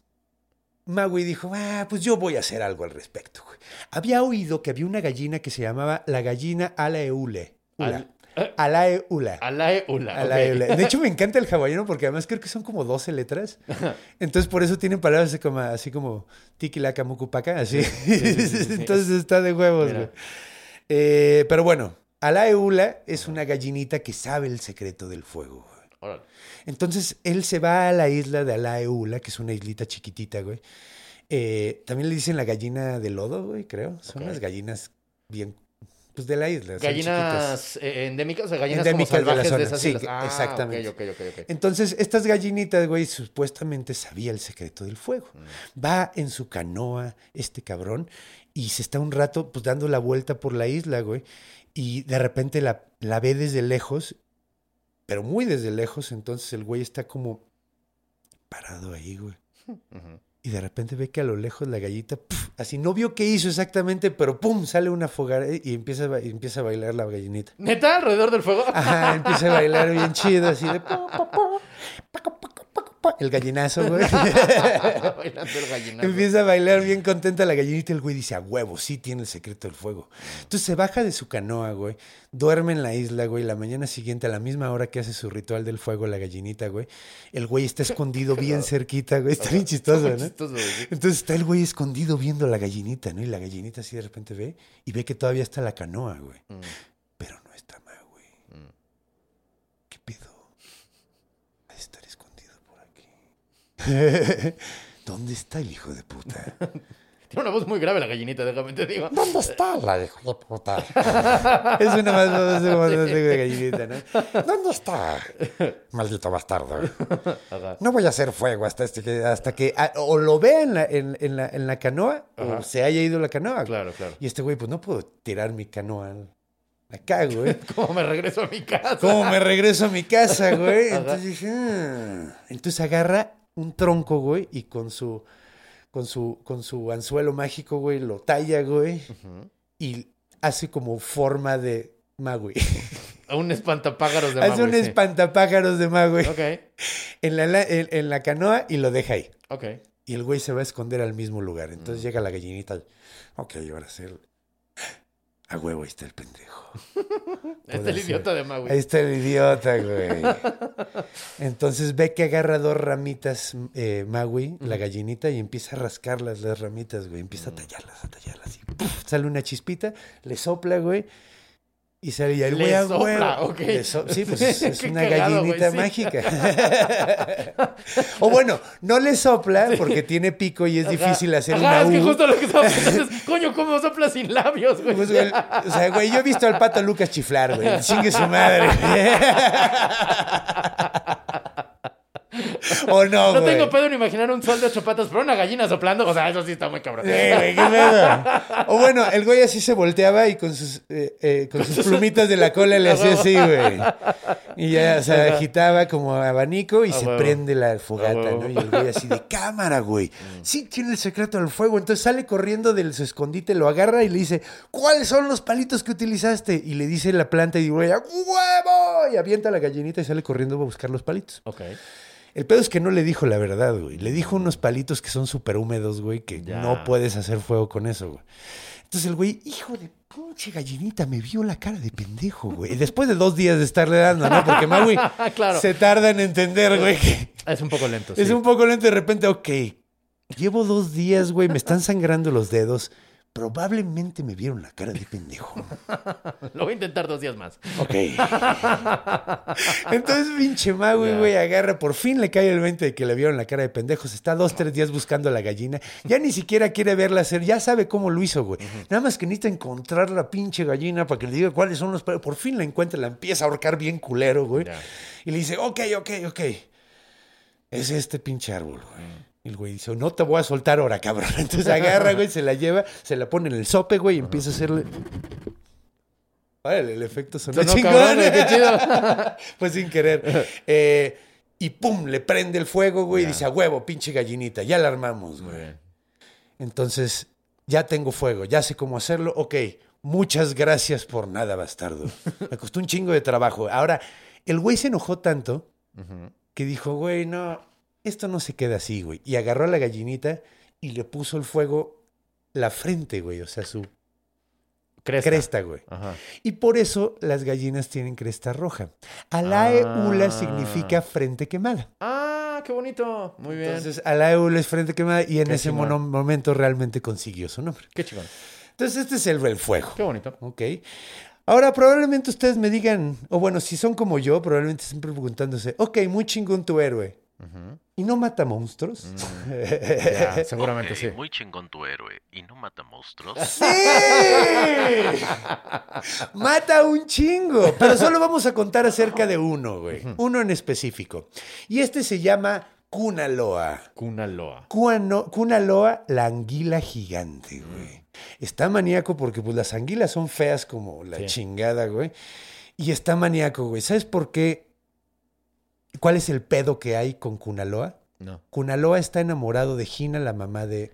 Maui dijo, ah, pues yo voy a hacer algo al respecto. güey". Había oído que había una gallina que se llamaba la gallina alaeule. Ula. Al- Alaeula. Alae Ula. De hecho, me encanta el hawaiano porque además creo que son como 12 letras. Entonces, por eso tienen palabras así como, así como tiquilaca, mucupaca, así. sí, sí. Entonces está de huevos, güey. Eh, pero bueno, Alaeula es una gallinita que sabe el secreto del fuego, güey. Órale. Entonces él se va a la isla de Alaeula, que es una islita chiquitita, güey. Eh, también le dicen la gallina de lodo, güey, creo. Son Ok. las gallinas bien, pues de la isla. Gallinas eh, endémicas o sea, gallinas Endémicas como salvajes de, zona, esas sí, islas. Ah, exactamente. Ok, ok, ok, ok. Entonces, estas gallinitas, güey, supuestamente sabía el secreto del fuego. Mm. Va en su canoa, este cabrón, y se está un rato, pues, dando la vuelta por la isla, güey. Y de repente la, la ve desde lejos, pero muy desde lejos. Entonces el güey está como parado ahí, güey. Y de repente ve que a lo lejos la gallita, puf, así no vio qué hizo exactamente, pero pum, sale una fogara y empieza, a empieza a bailar la gallinita. ¿Neta? ¿Alrededor del fuego? Ajá, empieza a bailar bien chido, así de... po, po, po, El gallinazo, güey. *laughs* Bailando el gallinazo. Empieza a bailar bien contenta la gallinita. El güey dice, a huevo, sí tiene el secreto del fuego. Entonces se baja de su canoa, güey. Duerme en la isla, güey. La mañana siguiente, a la misma hora que hace su ritual del fuego, la gallinita, güey. El güey está escondido *laughs* bien cerquita, güey. Está bien chistoso, ¿no? Chistoso, güey. Entonces está el güey escondido viendo a la gallinita, ¿no? Y la gallinita así de repente ve y ve que todavía está la canoa, güey. Mm. Pero no está más, güey. ¿Qué pedo? Ha de estar escondido por aquí. *laughs* ¿Dónde está el hijo de puta? *laughs* Tiene una voz muy grave la gallinita, déjame te digo. ¿Dónde está la hijo de puta? *laughs* Es una más, de gallinita, ¿no? ¿Dónde está? Maldito bastardo. No voy a hacer fuego hasta este que... Hasta que ah, o lo vea en la, en, en la, en la canoa o se haya ido la canoa. Claro, claro. Y este güey, pues no puedo tirar mi canoa al- acá, güey. ¿Cómo me regreso a mi casa? ¿Cómo me regreso a mi casa, güey? Entonces dije, "Ah". entonces agarra un tronco, güey, y con su, con su, con su anzuelo mágico, güey, lo talla, güey, y hace como forma de magui. *laughs* Un espantapájaros de hace Maui, un sí. espantapájaros de magui Ok, *laughs* en, la, en, en la canoa y lo deja ahí. ok. Y el güey se va a esconder al mismo lugar. Entonces llega la gallinita ok, ahora sí. A huevo, ahí está el pendejo. *laughs* Este Puede el idiota de Maui. Ahí está el idiota, güey. Entonces ve que agarra dos ramitas eh, Maui, la gallinita, y empieza a rascarlas las ramitas, güey. Empieza a tallarlas, a tallarlas. Y ¡puf! sale una chispita, le sopla, güey. Y sale y el Le güey a sopla. Le so- sí, pues *laughs* es, una cagado, gallinita sí. mágica. *laughs* o bueno, no le sopla porque tiene pico y es difícil hacer Ajá, una es que justo lo que estaba pensando es, *laughs* coño, ¿cómo sopla sin labios, güey? Pues, güey, o sea, güey, yo he visto al pato Lucas chiflar, güey. Chingue su madre. *laughs* ¿O no, No güey? tengo pedo en imaginar un sol de ocho patas, pero una gallina soplando. O sea, eso sí está muy cabrón. Eh, güey, qué pedo. O bueno, el güey así se volteaba y con sus, eh, eh, con sus plumitas de la cola le hacía así, güey. Y ya se agitaba como abanico y se prende la fogata. ¿no? Y el güey así de cámara, güey. Sí, tiene el secreto del fuego. Entonces sale corriendo de su escondite, lo agarra y le dice, ¿cuáles son los palitos que utilizaste? Y le dice la planta y güey, ¡a ¡huevo! Y avienta la gallinita y sale corriendo a buscar los palitos. Ok. El pedo es que no le dijo la verdad, güey. Le dijo unos palitos que son súper húmedos, güey, que Ya. no puedes hacer fuego con eso, güey. Entonces el güey, hijo de pinche gallinita, me vio la cara de pendejo, güey. Y después de dos días de estarle dando, ¿no? Porque Maui *laughs* Claro. se tarda en entender, güey, que Es un poco lento. es sí. un poco lento de repente, ok, llevo dos días, güey, me están sangrando los dedos. Probablemente me vieron la cara de pendejo. *laughs* Lo voy a intentar dos días más. Ok. Entonces, pinche Ya. güey, agarra, por fin le cae el 20 de que le vieron la cara de pendejos. Está dos, tres días buscando a la gallina. Ya ni siquiera quiere verla hacer, ya sabe cómo lo hizo, güey. Nada más que necesita encontrar la pinche gallina para que le diga cuáles son los. Por fin la encuentra, la empieza a ahorcar bien culero, güey. Y le dice, ok, ok, ok. Es este pinche árbol, güey. Y el güey dice, no te voy a soltar ahora, cabrón. *laughs* Entonces agarra, güey, se la lleva, se la pone en el sope, güey, y empieza a hacerle. Órale, el efecto sonó, Sonó chingón. cabrón, qué chido. *laughs* Fue sin querer. Eh, y pum, le prende el fuego, güey, y dice, a huevo, pinche gallinita, ya la armamos, güey. Entonces, ya tengo fuego, ya sé cómo hacerlo. Ok, muchas gracias por nada, bastardo. *laughs* Me costó un chingo de trabajo. Ahora, el güey se enojó tanto que dijo, güey, no, esto no se queda así, güey. Y agarró a la gallinita y le puso el fuego la frente, güey, o sea, su Cresta. cresta, güey. Ajá. Y por eso las gallinas tienen cresta roja. Alaeula Ah. significa frente quemada. Ah, qué bonito. Muy bien. Entonces, Alaeula es frente quemada y en Qué ese chingón. momento realmente consiguió su nombre. qué chingón. Entonces, este es el, el fuego. Qué bonito. Ok. Ahora, probablemente ustedes me digan, o bueno, si son como yo, probablemente siempre preguntándose, ok, muy chingón tu héroe. ¿Y no mata monstruos? Mm. *laughs* Ya, seguramente sí. Muy chingón tu héroe. ¿Y no mata monstruos? *laughs* ¡Sí! Mata un chingo. Pero solo vamos a contar acerca de uno, güey. Uno en específico. Y este se llama Kunaloa. Kunaloa. Kunaloa, la anguila gigante, güey. Está maníaco porque pues las anguilas son feas como la Sí. chingada, güey. Y está maníaco, güey. ¿Sabes por qué? ¿Cuál es el pedo que hay con Kunaloa? No. Kunaloa está enamorado de Gina, la mamá de... de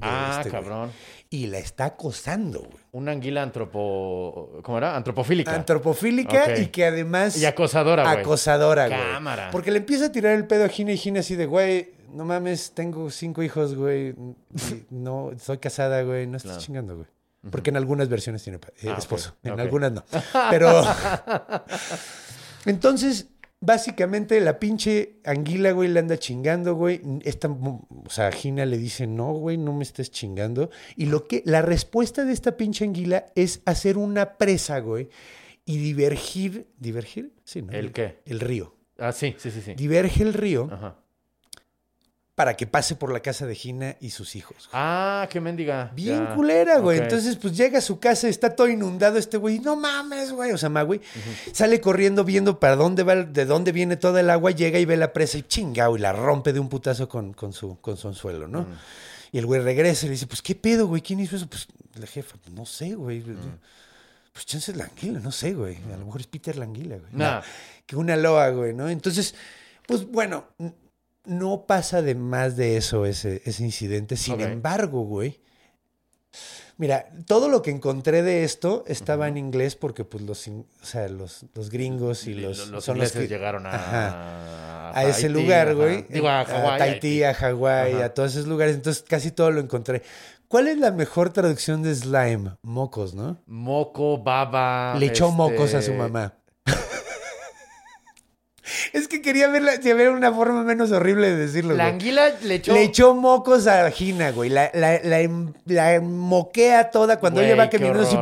Ah, este, güey. cabrón. Y la está acosando, güey. Una anguila antropo... ¿Cómo era? Antropofílica. Antropofílica y que además... Y acosadora, güey. Acosadora, güey. Cámara. Porque le empieza a tirar el pedo a Gina y Gina así de, güey, no mames, tengo cinco hijos, güey. *laughs* No, soy casada, güey. No estás Claro. chingando, güey. Porque en algunas versiones tiene eh, Ah, esposo. En algunas no. *laughs* Pero... *laughs* Entonces, básicamente, la pinche anguila, güey, le anda chingando, güey. Esta, o sea, Gina le dice, no, güey, no me estés chingando. Y lo que, la respuesta de esta pinche anguila es hacer una presa, güey, y divergir, ¿divergir? Sí, ¿no? ¿El qué? El río. Ah, sí, sí, sí, sí. Diverge el río Ajá. Para que pase por la casa de Gina y sus hijos. güey. Ah, qué mendiga. Bien Ya. culera, güey. Entonces, pues llega a su casa, está todo inundado este güey. No mames, güey. O sea, Magui sale corriendo viendo para dónde va, de dónde viene toda el agua, llega y ve la presa y chingao y la rompe de un putazo con, con su, con su anzuelo, ¿no? Y el güey regresa y le dice, pues, ¿qué pedo, güey? ¿Quién hizo eso? Pues, la jefa, "Pues, no sé, güey. Pues, chance es la anguila, no sé, güey. A lo mejor es Peter la anguila, güey. Nah. No, que una loa, güey, ¿no? Entonces, pues, bueno, no pasa de más de eso ese, ese incidente. Sin embargo, güey, Mira, todo lo que encontré de esto estaba en inglés porque pues los, in- o sea, los, los gringos y los, los, son los que- llegaron a, Ajá. a a ese Haití, lugar, güey. Digo, a Hawái. Tahití, a Hawái, a todos esos lugares. Entonces casi todo lo encontré. ¿Cuál es la mejor traducción de slime? Mocos, ¿no? Moco, baba. Le echó este, mocos a su mamá. Es que quería verla, si había una forma menos horrible de decirlo. La güey. anguila le echó. Le echó mocos a Gina, güey. La, la, la, em- la moquea toda cuando Güey, ella va caminando así,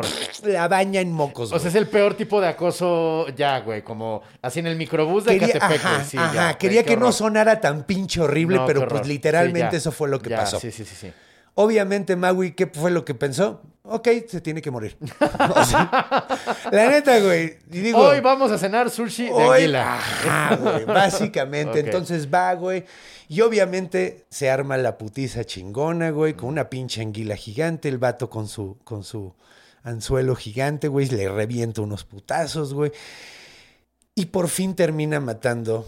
la baña en mocos. O sea, es el peor tipo de acoso ya, güey. Como así en el microbús de Quería, Catepec, ajá. Sí, ajá, ya, quería que no sonara tan pinche horrible, No, pero pues literalmente Sí, eso fue lo que Ya, pasó. Sí, sí, sí, sí. Obviamente, Maui, ¿qué fue lo que pensó? Ok, se tiene que morir. *laughs* O sea, la neta, güey. Y digo, Hoy vamos a cenar sushi de Hoy- anguila. Ajá, güey, *laughs* básicamente. Entonces va, güey. Y obviamente se arma la putiza chingona, güey, con una pinche anguila gigante. El vato con su, con su anzuelo gigante, güey, le revienta unos putazos, güey. Y por fin termina matando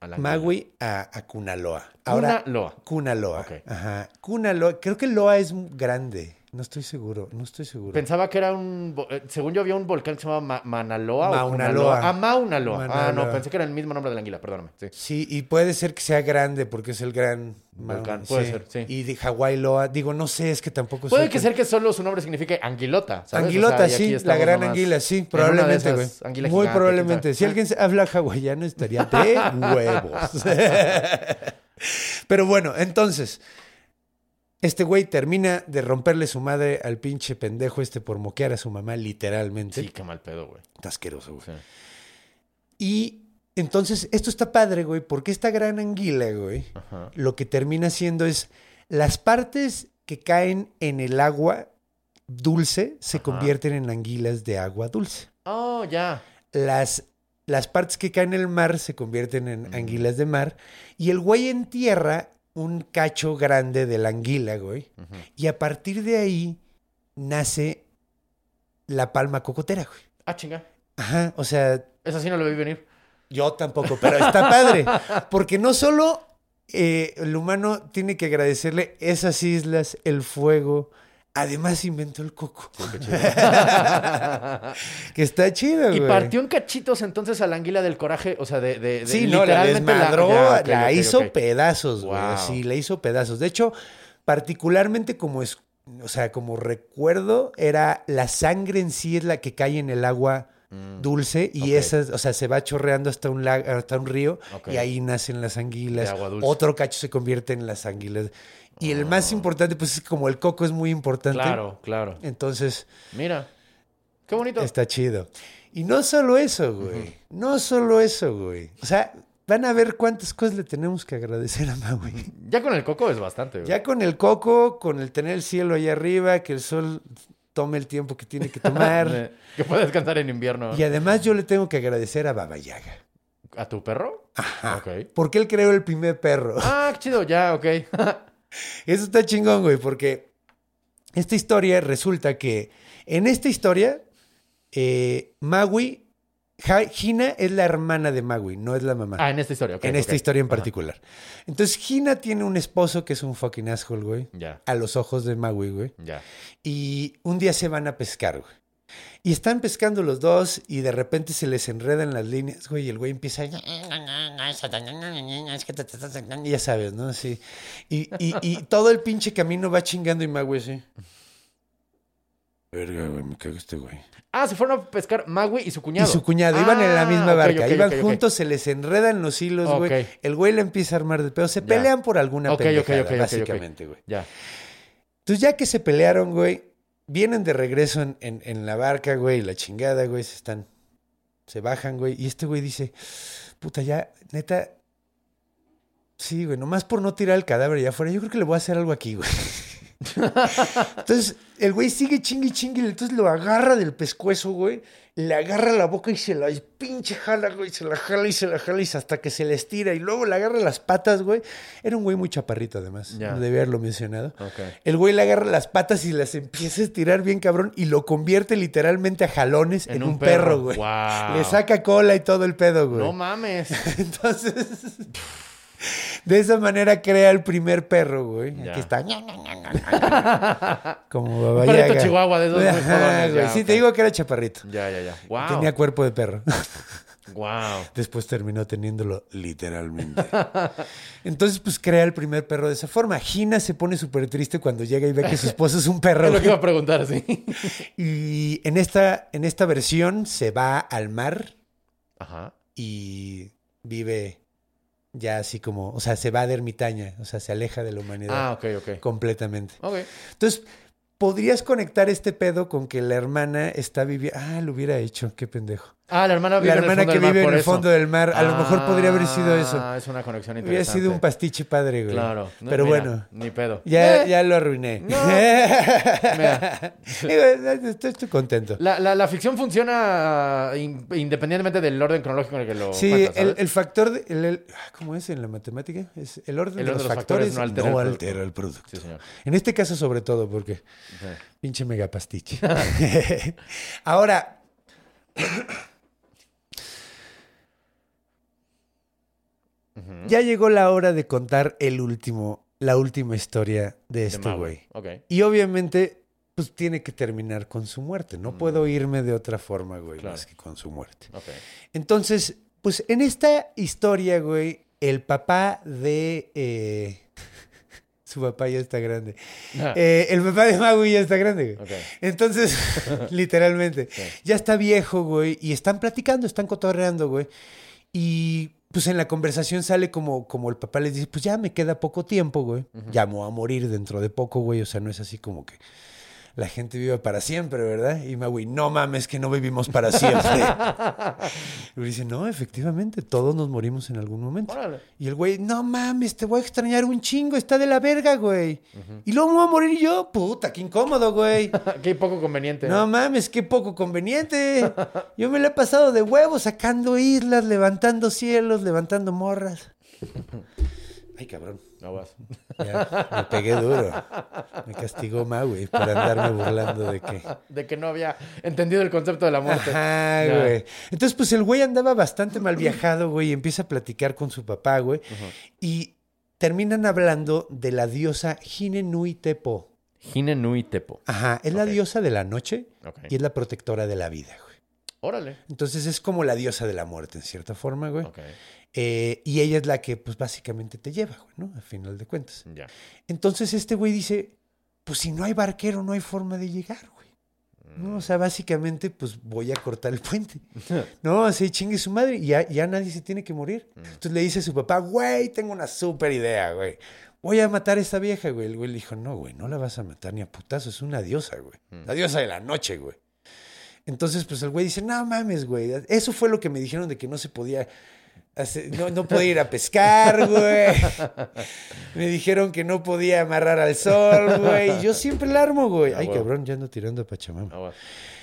A. Magui a, a Kunaloa. Ahora, Kunaloa. Kunaloa. Ajá. Kunaloa. Creo que Loa es grande. No estoy seguro. No estoy seguro. Pensaba que era un. eh, Según yo, había un volcán que se llama Ma- Manaloa. o Mauna Kunaloa. Loa. Ah, Mauna Loa. Ah, no, pensé que era el mismo nombre de la anguila, perdóname. Sí. Sí, y puede ser que sea grande porque es el gran Volcán, Mount, puede ser, sí. Y de Hawái Loa, digo, no sé, es que tampoco Puede que ser que solo su nombre signifique anguilota. ¿sabes? O Anguilota, sea, sí, la gran anguila, sí, probablemente, güey. Muy gigante, probablemente. Si alguien habla hawaiano estaría de *laughs* huevos. *laughs* Pero bueno, entonces, este güey termina de romperle su madre al pinche pendejo este por moquear a su mamá, literalmente. Sí, qué mal pedo, güey. Está asqueroso, güey. Sí. Y entonces, esto está padre, güey, porque esta gran anguila, güey, Ajá. lo que termina haciendo es las partes que caen en el agua dulce se Ajá. convierten en anguilas de agua dulce. Oh, ya. Las, las partes que caen en el mar se convierten en anguilas de mar. Y el güey entierra un cacho grande de la anguila, güey. Y a partir de ahí nace la palma cocotera, güey. Ah, chinga. Ajá, o sea, Eso sí no lo vi venir. yo tampoco, pero está *laughs* padre. Porque no solo eh, el humano tiene que agradecerle esas islas, el fuego, además inventó el coco. *laughs* que está chido, Y güey. partió en cachitos entonces a la anguila del coraje, o sea, de... de, de- Sí, no, la desmadró, ya, la, ok, hizo pedazos, güey. Wow. Sí, la hizo pedazos. De hecho, particularmente como es, o sea, como recuerdo, era la sangre en sí es la que cae en el agua dulce y Mm. Ok. esa, o sea, se va chorreando hasta un lago, hasta un río y ahí nacen las anguilas. De agua dulce. Otro cacho se convierte en las anguilas. Y el más importante, pues es como el coco es muy importante. Claro, claro. Entonces, Mira. Qué bonito. Está chido. Y no solo eso, güey. No solo eso, güey. O sea, van a ver cuántas cosas le tenemos que agradecer a Maui. Ya con el coco es bastante, güey. Ya con el coco, con el tener el cielo ahí arriba, que el sol tome el tiempo que tiene que tomar. *laughs* Que puedes descansar en invierno. y además yo le tengo que agradecer a Baba Yaga. ¿A tu perro? Ajá. Porque él creó el primer perro. Ah, qué chido, ya, ok. *laughs* Eso está chingón, güey, porque esta historia resulta que en esta historia, eh, Maui, Hina es la hermana de Maui, no es la mamá. ah, en esta historia, ok. en esta historia en Ajá. particular. Entonces, Hina tiene un esposo que es un fucking asshole, güey. Ya, A los ojos de Maui, güey. ya. Y un día se van a pescar, güey. Y están pescando los dos y de repente se les enredan las líneas, güey, y el güey empieza a... Ya sabes, ¿no? Sí. Y, y, y todo el pinche camino va chingando y Magui así. Verga, güey, me cago este güey. Ah, se fueron a pescar Magui y su cuñado. Y su cuñado, iban en la Ah, misma barca, iban juntos, se les enredan los hilos, güey. El güey le empieza a armar de pedo, se Ya. pelean por alguna pendejada, básicamente, güey. Ya. Entonces, ya que se pelearon, güey, vienen de regreso en, en- en la barca, güey, la chingada, güey, se están, se bajan, güey, y este güey dice, puta, ya, neta, sí, güey, nomás por no tirar el cadáver allá afuera, yo creo que le voy a hacer algo aquí, güey. *laughs* Entonces, el güey sigue chingue, y entonces lo agarra del pescuezo, güey, le agarra la boca y se la pinche jala, güey, se la jala y se la jala y hasta que se le estira, y luego le agarra las patas, güey. Era un güey muy chaparrito, además, no debía haberlo mencionado. Ok. El güey le agarra las patas y las empieza a estirar bien cabrón y lo convierte literalmente a jalones en, un, perro, güey. Wow. Le saca cola y todo el pedo, güey. No mames. *laughs* Entonces, *laughs* de esa manera crea el primer perro, güey. Ya. Aquí está. *laughs* Como Baba Un perrito Yaga. chihuahua de esos Ajá, güey. ya, Sí, te digo que era chaparrito. Ya, ya, ya. Wow. Tenía cuerpo de perro. *laughs* Wow. Después terminó teniéndolo literalmente. Entonces, pues crea el primer perro de esa forma. Gina se pone súper triste cuando llega y ve que su esposo es un perro. *laughs* Es lo que iba a preguntar, sí. Y en esta, en esta versión se va al mar Ajá. y vive ya así como, o sea, se va de ermitaña, o sea, se aleja de la humanidad Ah, ok, ok. completamente. Ok. Entonces, podrías conectar este pedo con que la hermana está viviendo. Ah, lo hubiera hecho, qué pendejo. Ah, la hermana vive La en el hermana fondo que del mar vive en por el eso. fondo del mar. A lo mejor podría haber sido eso. Ah, es una conexión Hubiera interesante. sido un pastiche padre, güey. Claro. No, Pero mira, bueno. Ni pedo. Ya, Eh, ya lo arruiné. No. *laughs* Mira. *laughs* Estoy, estoy contento. La, la, la ficción funciona in- independientemente del orden cronológico en el que lo Sí, cuentas, el, ¿sabes? el factor, de- el- el- ¿cómo es en la matemática? Es el orden, El de, los de los factores, factores no altera el producto. altera el producto. Sí, señor. En este caso sobre todo porque Sí. pinche mega pastiche. *laughs* Ahora, ya llegó la hora de contar el último, la última historia de este güey. Y obviamente, pues tiene que terminar con su muerte. No puedo irme de otra forma, güey, Mm. Claro. más que con su muerte. Entonces, pues en esta historia, güey, el papá de... eh, *laughs* su papá ya está grande. Eh, el papá de Maui ya está grande, güey. Entonces, *laughs* *laughs* literalmente, ya está viejo, güey, y están platicando, están cotorreando, güey. Y pues en la conversación sale como, como el papá les dice, pues ya me queda poco tiempo, güey. Ya me voy a morir dentro de poco, güey. O sea, no es así como que la gente viva para siempre, ¿verdad? Y Maui, no mames que no vivimos para siempre. *laughs* y le dice, no, efectivamente, todos nos morimos en algún momento. Órale. Y el güey, no mames, te voy a extrañar un chingo, está de la verga, güey. Y luego me voy a morir yo, puta, qué incómodo, güey. *laughs* Qué poco conveniente. No mames, qué poco conveniente. Yo me lo he pasado de huevos, sacando islas, levantando cielos, levantando morras. *laughs* Ay, cabrón. No vas. Ya, me pegué duro. Me castigó Maui por andarme burlando de que. De que no había entendido el concepto de la muerte. Ajá, Ya. güey. Entonces, pues el güey andaba bastante mal viajado, güey, y empieza a platicar con su papá, güey. Y terminan hablando de la diosa Hine Nui Tepo. Hine Nui Tepo. Ajá, es la diosa de la noche Ok. y es la protectora de la vida, güey. Órale. Entonces es como la diosa de la muerte, en cierta forma, güey. Ok. Eh, y ella es la que, pues, básicamente te lleva, güey, ¿no? Al final de cuentas. Ya. Entonces este güey dice, pues si no hay barquero, no hay forma de llegar, güey. ¿No? O sea, básicamente, pues voy a cortar el puente. *laughs* No, así chingue su madre y ya, ya nadie se tiene que morir. Entonces le dice a su papá, güey, tengo una súper idea, güey. Voy a matar a esta vieja, güey. El güey le dijo, no, güey, no la vas a matar ni a putazo, es una diosa, güey. La diosa de la noche, güey. Entonces, pues el güey dice, no mames, güey. Eso fue lo que me dijeron de que no se podía no, no podía ir a pescar, güey. *laughs* Me dijeron que no podía amarrar al sol, güey. Yo siempre la armo, güey. Ah, Ay, cabrón, ya ando tirando a Pachamama. Vas.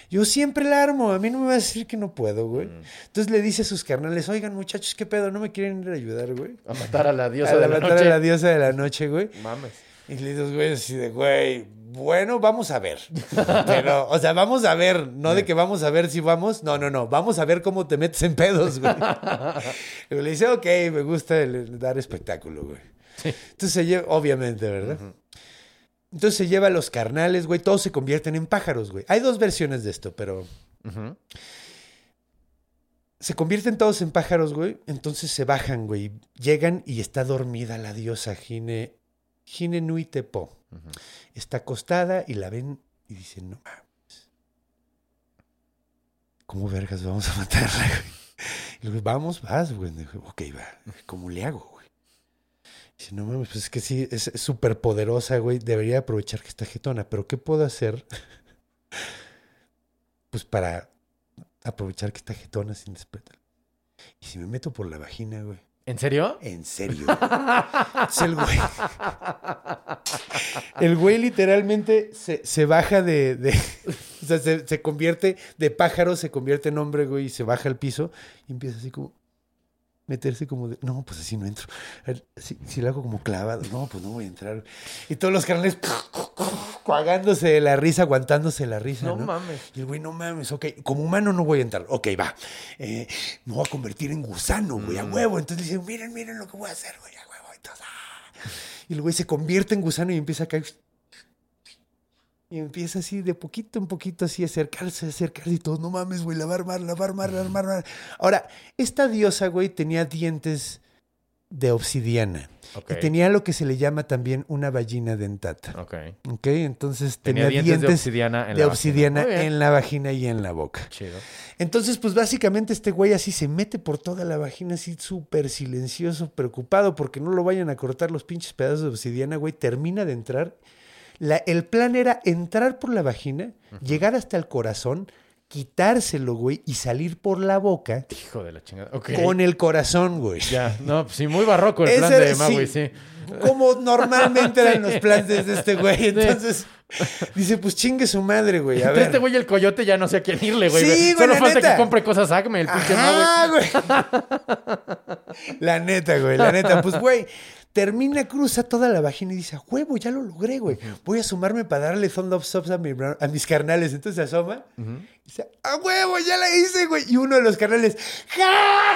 Yo siempre la armo. A mí no me vas a decir que no puedo, güey. Entonces le dice a sus carnales, oigan, muchachos, ¿qué pedo? ¿No me quieren ir a ayudar, güey? A matar a la diosa a de la noche. a la diosa de la noche, güey. Mames. Y le dices, güey, así de, güey, bueno, vamos a ver. *laughs* Pero, o sea, vamos a ver, no de que vamos a ver si vamos, no, no, no, vamos a ver cómo te metes en pedos, güey. *laughs* Y le dice, ok, me gusta el- dar espectáculo, güey. Entonces se lleva, obviamente, ¿verdad? Entonces se lleva a los carnales, güey, todos se convierten en pájaros, güey. Hay dos versiones de esto, pero se convierten todos en pájaros, güey. Entonces se bajan, güey. Llegan y está dormida la diosa Gine, Gine Nui Tepo. Está acostada y la ven y dicen, no mames. ¿Cómo vergas vamos a matarla, güey? Y le digo, vamos, vas, güey. Ok, va. ¿Cómo le hago, güey? Dice, no mames, pues es que sí, es súper poderosa, güey. Debería aprovechar que está jetona. Pero ¿qué puedo hacer? pues para aprovechar que está jetona sin despertar. Y si me meto por la vagina, güey. ¿En serio? En serio. *laughs* Es el güey. *laughs* El güey literalmente se, se baja de. de- *laughs* o sea, se, se convierte de pájaro, se convierte en hombre, güey, y se baja al piso y empieza así como. Meterse como de. No, pues así no entro. Ver, Si, si lo hago como clavado, no, pues no voy a entrar. Y todos los carnales cuagándose de la risa, aguantándose la risa. No No, mames. Y el güey, no mames, ok, como humano no voy a entrar. Ok, va. Eh, me voy a convertir en gusano, güey, a huevo. Entonces dicen, miren, miren lo que voy a hacer, güey, a huevo. Entonces, ah. Y el güey se convierte en gusano y empieza a caer. Y empieza así de poquito en poquito, así a acercarse, acercarse y todo. No mames, güey, la va a armar, la va a armar, la va a armar. la va a armar". Ahora, esta diosa, güey, tenía dientes de obsidiana. Ok. Y tenía lo que se le llama también una ballina dentata. Ok. ¿Ok? Entonces Tenía tenía, dientes de obsidiana en de la obsidiana en la vagina y en la boca. Chido. Entonces, pues básicamente este güey así se mete por toda la vagina, así súper silencioso, preocupado porque no lo vayan a cortar los pinches pedazos de obsidiana, güey. Termina de entrar. La- el plan era entrar por la vagina, llegar hasta el corazón, quitárselo, güey, y salir por la boca Hijo de la chingada. Ok. con el corazón, güey. Ya, no, sí, muy barroco el plan de Maui, sí. sí. Como normalmente eran los *laughs* planes de este güey. Entonces, dice, pues chingue su madre, güey. A ver. este güey el coyote ya no sé a quién irle, güey. Sí, güey, Solo la falta neta. que compre cosas Acme, el pinche. Ajá, güey. *laughs* La neta, güey, la neta. Pues, güey, termina, cruza toda la vagina y dice, a huevo, ya lo logré, güey. Voy a sumarme para darle thumb up subs a, mi a mis carnales. Entonces se asoma y dice, a huevo, ya la hice, güey. Y uno de los carnales, ja,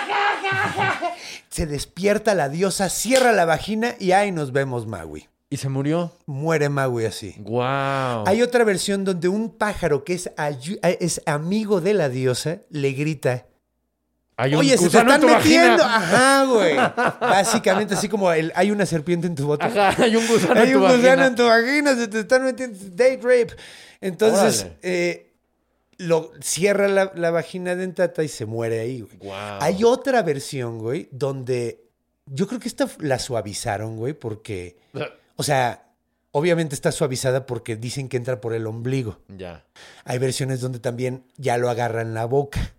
ja, ja, ja. Se despierta la diosa, cierra la vagina y ahí nos vemos, Maui. Y se murió. Muere Maui así. Wow. Hay otra versión donde un pájaro que es, es amigo de la diosa le grita, Hay un Oye, se te están metiendo. vagina. Ajá, güey. Básicamente, así como el- hay una serpiente en tu bote. Ajá, hay un gusano Hay en tu un gusano vagina. en tu vagina, se te están metiendo. Date rape. Entonces, eh, lo cierra la, la vagina dentata y se muere ahí, güey. Guau. Hay otra versión, güey, donde yo creo que esta la suavizaron, güey, porque, o sea, obviamente está suavizada porque dicen que entra por el ombligo. Ya. Hay versiones donde también ya lo agarran la boca.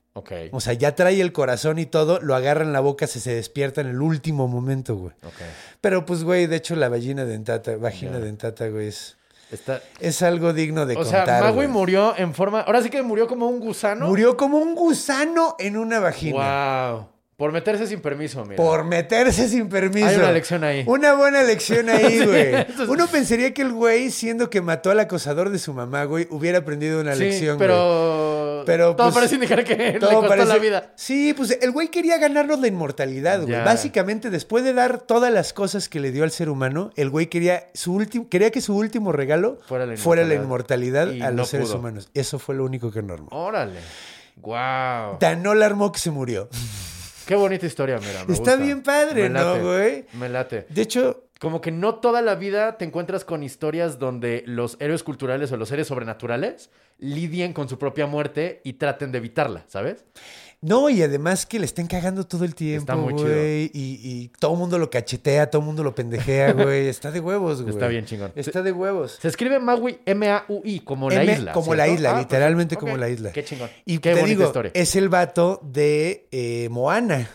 O sea, ya trae el corazón y todo, lo agarra en la boca, se, se despierta en el último momento, güey. Ok. Pero pues, güey, de hecho la vagina dentata, vagina dentata, güey, es, Está... es algo digno de O sea, contar. Güey. murió en forma. Ahora sí que murió como un gusano. Murió como un gusano en una vagina. Wow. Por meterse sin permiso, mira. Por meterse sin permiso. Hay una lección ahí. Una buena lección ahí, *laughs* güey. es- Uno pensaría que el güey, siendo que mató al acosador de su mamá, güey, hubiera aprendido una Sí, lección, güey. pero. Pero, Todo pues, parece indicar que *laughs* le costó parece- la vida. Sí, pues el güey quería ganarnos la inmortalidad, güey. Ya. Básicamente, después de dar todas las cosas que le dio al ser humano, el güey quería su último, quería que su último regalo Fuera la la inmortalidad. a no los seres pudo. humanos. Eso fue lo único que normó. Órale. Wow. Tan no la armó que se murió. Qué bonita historia, mira. me Está gusta. bien padre, ¿no, güey? Me late. De hecho, Como que no toda la vida te encuentras con historias donde los héroes culturales o los seres sobrenaturales lidien con su propia muerte y traten de evitarla, ¿sabes? No, y además que le estén cagando todo el tiempo, Está muy chido. güey. Y, y todo el mundo lo cachetea, todo el mundo lo pendejea, *laughs* güey. Está de huevos, güey. Está bien chingón. Está de huevos. Se escribe Maui, M-A-U-I, como la isla. como ¿cierto? la isla, Ah, pues, literalmente como la isla. Qué chingón. Y Qué te digo, historia. es el vato de eh, Moana.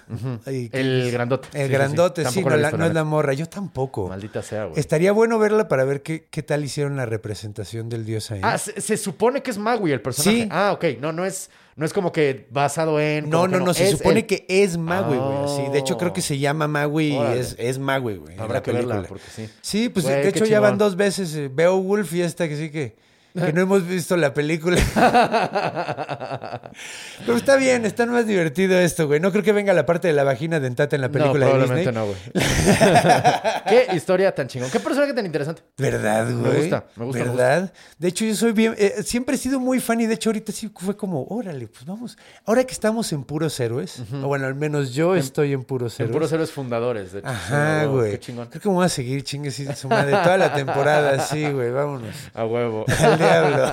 Y El grandote. El Sí, sí, sí. grandote, sí, no, la es la morra. Yo tampoco. Maldita sea, güey. Estaría bueno verla para ver qué, qué tal hicieron la representación del dios ahí. Ah, se, se supone que es Maui el personaje. Sí. Ah, ok. No, no es, no es como que basado en. no, no, que no, se es supone que es Magui, güey. De hecho, Oh. creo que se llama Magui y es, es Magui, güey. Habrá la que verla, película. porque sí. Sí, pues Güey, de hecho ya van dos veces. eh, Beowulf y esta que sí que, que no hemos visto la película. *laughs* Pero está bien, está más divertido esto, güey. No creo que venga la parte de la vagina dentata en la película no, probablemente no, güey. *laughs* Qué historia tan chingón. Qué personaje tan interesante. ¿Verdad, Me güey? gusta, me gusta, me ¿Verdad? De hecho, yo soy bien. eh, siempre he sido muy fan y de hecho, ahorita sí fue como, órale, pues vamos. Ahora que estamos en puros héroes, o bueno, al menos yo estoy en puros En héroes. puros héroes fundadores, de hecho. Ajá, güey. Qué chingón. Creo que me voy a seguir chingue sí, su madre toda la temporada, sí, güey, vámonos. A huevo. *laughs* Diablo.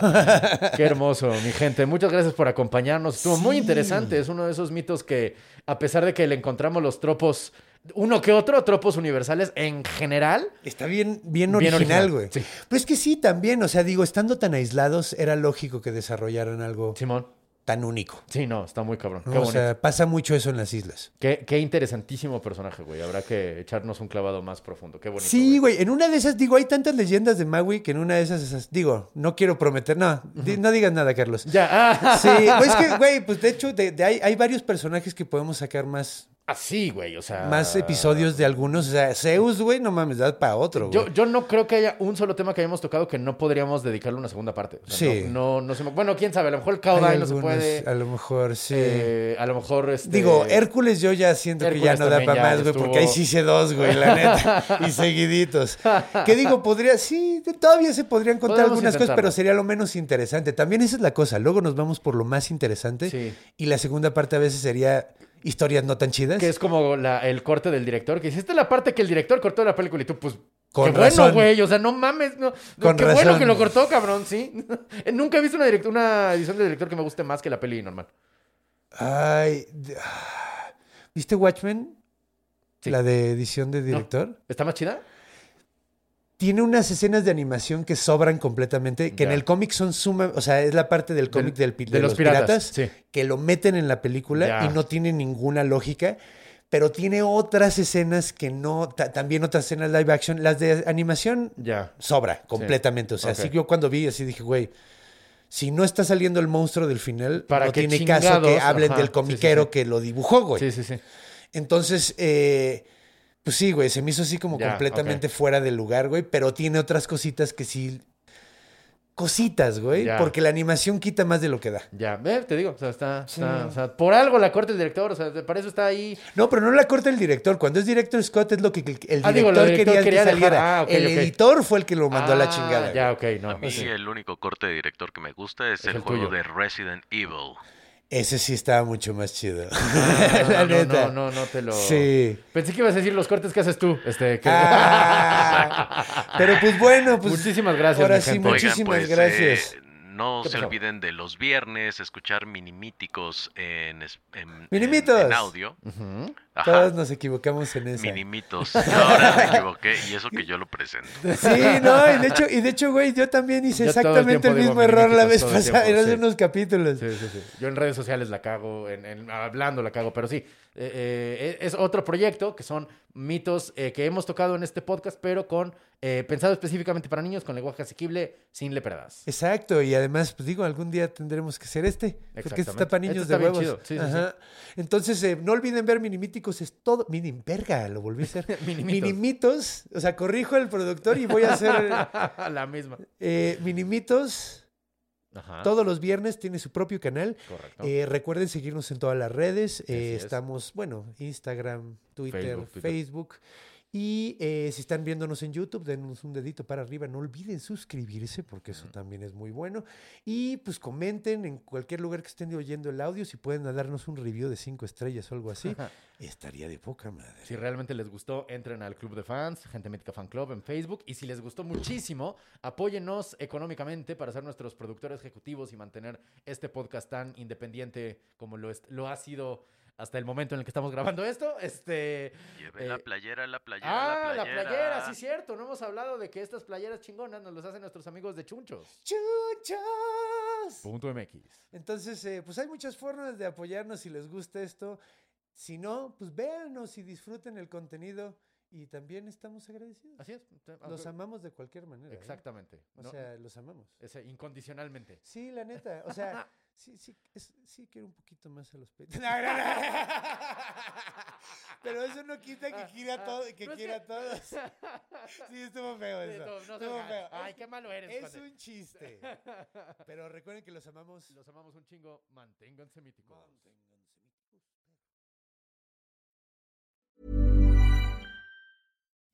*laughs* Qué hermoso, mi gente. Muchas gracias por acompañarnos. Estuvo muy interesante. Es uno de esos mitos que, a pesar de que le encontramos los tropos, uno que otro, tropos universales en general, Está bien, bien original, original, güey. sí. Pero es que sí, también, o sea, digo, estando tan aislados, era lógico que desarrollaran algo Simón. Tan único. Sí, no, está muy cabrón. ¿no? Qué O sea, pasa mucho eso en las islas. Qué, qué interesantísimo personaje, güey. Habrá que echarnos un clavado más profundo. Qué bonito. Sí, güey. En una de esas, digo, hay tantas leyendas de Maui que en una de esas, esas- digo, no quiero prometer, no, di- no digas nada, Carlos. Ya. Ah, *laughs* Sí, pues es que, güey, pues de hecho, de, de hay, hay varios personajes que podemos sacar más, Así, güey. O sea. más episodios de algunos. O sea, Zeus, güey, no mames, da para otro, güey. Yo, yo no creo que haya un solo tema que hayamos tocado que no podríamos dedicarle una segunda parte. O sea, Sí. No, no, no se me- Bueno, quién sabe. A lo mejor el Kaodai no se puede. A lo mejor, sí. Eh, a lo mejor. Este... Digo, Hércules yo ya siento que ya no da para más, güey, estuvo. porque ahí sí hice dos, güey, la neta. *laughs* y seguiditos. Que digo, podría, sí, todavía se podrían contar Podemos algunas cosas, pero sería lo menos interesante. También esa es la cosa. Luego nos vamos por lo más interesante. Sí. Y la segunda parte a veces sería historias no tan chidas. Que es como la- el corte del director. Que dice, esta es la parte que el director cortó de la película. Y tú, pues. Con qué razón. bueno, güey. O sea, no mames. No, Con qué bueno que lo cortó, cabrón, sí. *laughs* Nunca he visto una, direct- una edición de director que me guste más que la peli normal. Ay. de- ah, ¿Viste Watchmen? Sí. La de edición de director. ¿Está más chida? Tiene unas escenas de animación que sobran completamente, que en el cómic son suma, o sea, es la parte del cómic del, de de, los los, piratas, piratas, sí. que lo meten en la película y no tiene ninguna lógica, pero tiene otras escenas que no, ta- también otras escenas live action, las de animación Ya. sobra completamente, o sea, Ok. así que yo cuando vi así dije, güey, si no está saliendo el monstruo del final, ¿Para no tiene caso que hablen Ajá, del comiquero sí. que lo dibujó, güey. Sí, sí, sí. Entonces, eh, pues sí, güey, se me hizo así como completamente fuera del lugar, güey, pero tiene otras cositas que sí. Cositas, güey, Ya. porque la animación quita más de lo que da. Ya, ve, te digo, o sea, está, está- o sea, por algo la corte el director, o sea, para eso está ahí. No, pero no la corta el director. Cuando es director Scott es lo que el director Ah, digo, director quería, quería que saliera. ah, el editor fue el que lo mandó a la Ah, chingada. Ya, ok, no. A mí pues sí. el único corte de director que me gusta es, Es el, el juego tuyo. de Resident Evil. Ese sí estaba mucho más chido. Ah, *laughs* la no, neta. No, no, no te lo. Sí. Pensé que ibas a decir los cortes que haces tú. Este, que... Ah, *laughs* pero pues bueno, pues. Muchísimas gracias, Ahora mi sí, gente. Oigan, muchísimas pues, gracias. eh, no ¿Qué se pasó? olviden de los viernes escuchar minimíticos en, en, Minimitos. en- en audio. Ajá, Todos nos equivocamos en esa. minimitos. *laughs* Yo ahora me equivoqué y eso que yo lo presento. *laughs* Sí, no, y de hecho, y de hecho, güey, yo también hice Yo todo el exactamente el, mismo error la vez pasada, en hace sí. unos capítulos. Sí, sí, sí. Yo en redes sociales la cago, en, en- hablando la cago, pero sí. Eh, eh, es otro proyecto que son mitos eh, que hemos tocado en este podcast, pero con eh, pensado específicamente para niños, con lenguaje asequible, sin lepradas. Exacto, y además, pues digo, algún día tendremos que hacer este, porque este está para niños Este está de bien huevos. chido, sí, sí, Ajá. Entonces, no olviden ver Minimíticos, es todo. Mini, verga, lo volví a hacer. *laughs* Minimitos. Minimitos, o sea, corrijo al productor y voy a hacer *laughs* la misma. Minimitos. Ajá. Todos los viernes tiene su propio canal. Correcto. Eh, recuerden seguirnos en todas las redes. Eh, es. estamos, bueno, Instagram, Twitter, Facebook, Twitter. Facebook. Y eh, si están viéndonos en YouTube, denos un dedito para arriba. No olviden suscribirse porque eso también es muy bueno. Y pues comenten en cualquier lugar que estén oyendo el audio. Si pueden darnos un review de cinco estrellas o algo así, *laughs* estaría de poca madre. Si realmente les gustó, entren al Club de Fans, Gente Mítica Fan Club en Facebook. Y si les gustó muchísimo, apóyennos económicamente para ser nuestros productores ejecutivos y mantener este podcast tan independiente como lo, es- lo ha sido hasta el momento en el que estamos grabando esto. Este, Lleve eh, la playera, la playera, ah, la la playera. playera, sí, cierto. No hemos hablado de que estas playeras chingonas nos las hacen nuestros amigos de Chunchos. ¡Chuchos! Punto MX. Entonces, eh, pues hay muchas formas de apoyarnos si les gusta esto. Si no, pues véanos y disfruten el contenido. Y también estamos agradecidos. Así es. Los amamos de cualquier manera. ¿eh? Exactamente. O ¿no? sea, los amamos. Ese, incondicionalmente. Sí, la neta. O sea, *laughs* sí, sí, es- sí quiero un poquito más a los peitos. *laughs* No, no, no. Pero eso no quita que quiera a ah, ah, todos, que No, es quiera a todos. *laughs* Sí, estuvo feo eso. no, no estuvo feo. Ay, qué malo eres. Es Conde. un chiste. Pero recuerden que los amamos. Los amamos un chingo. Manténganse míticos.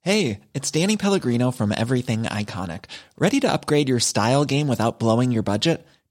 Hey, it's Danny Pellegrino from Everything Iconic. Ready to upgrade your style game without blowing your budget?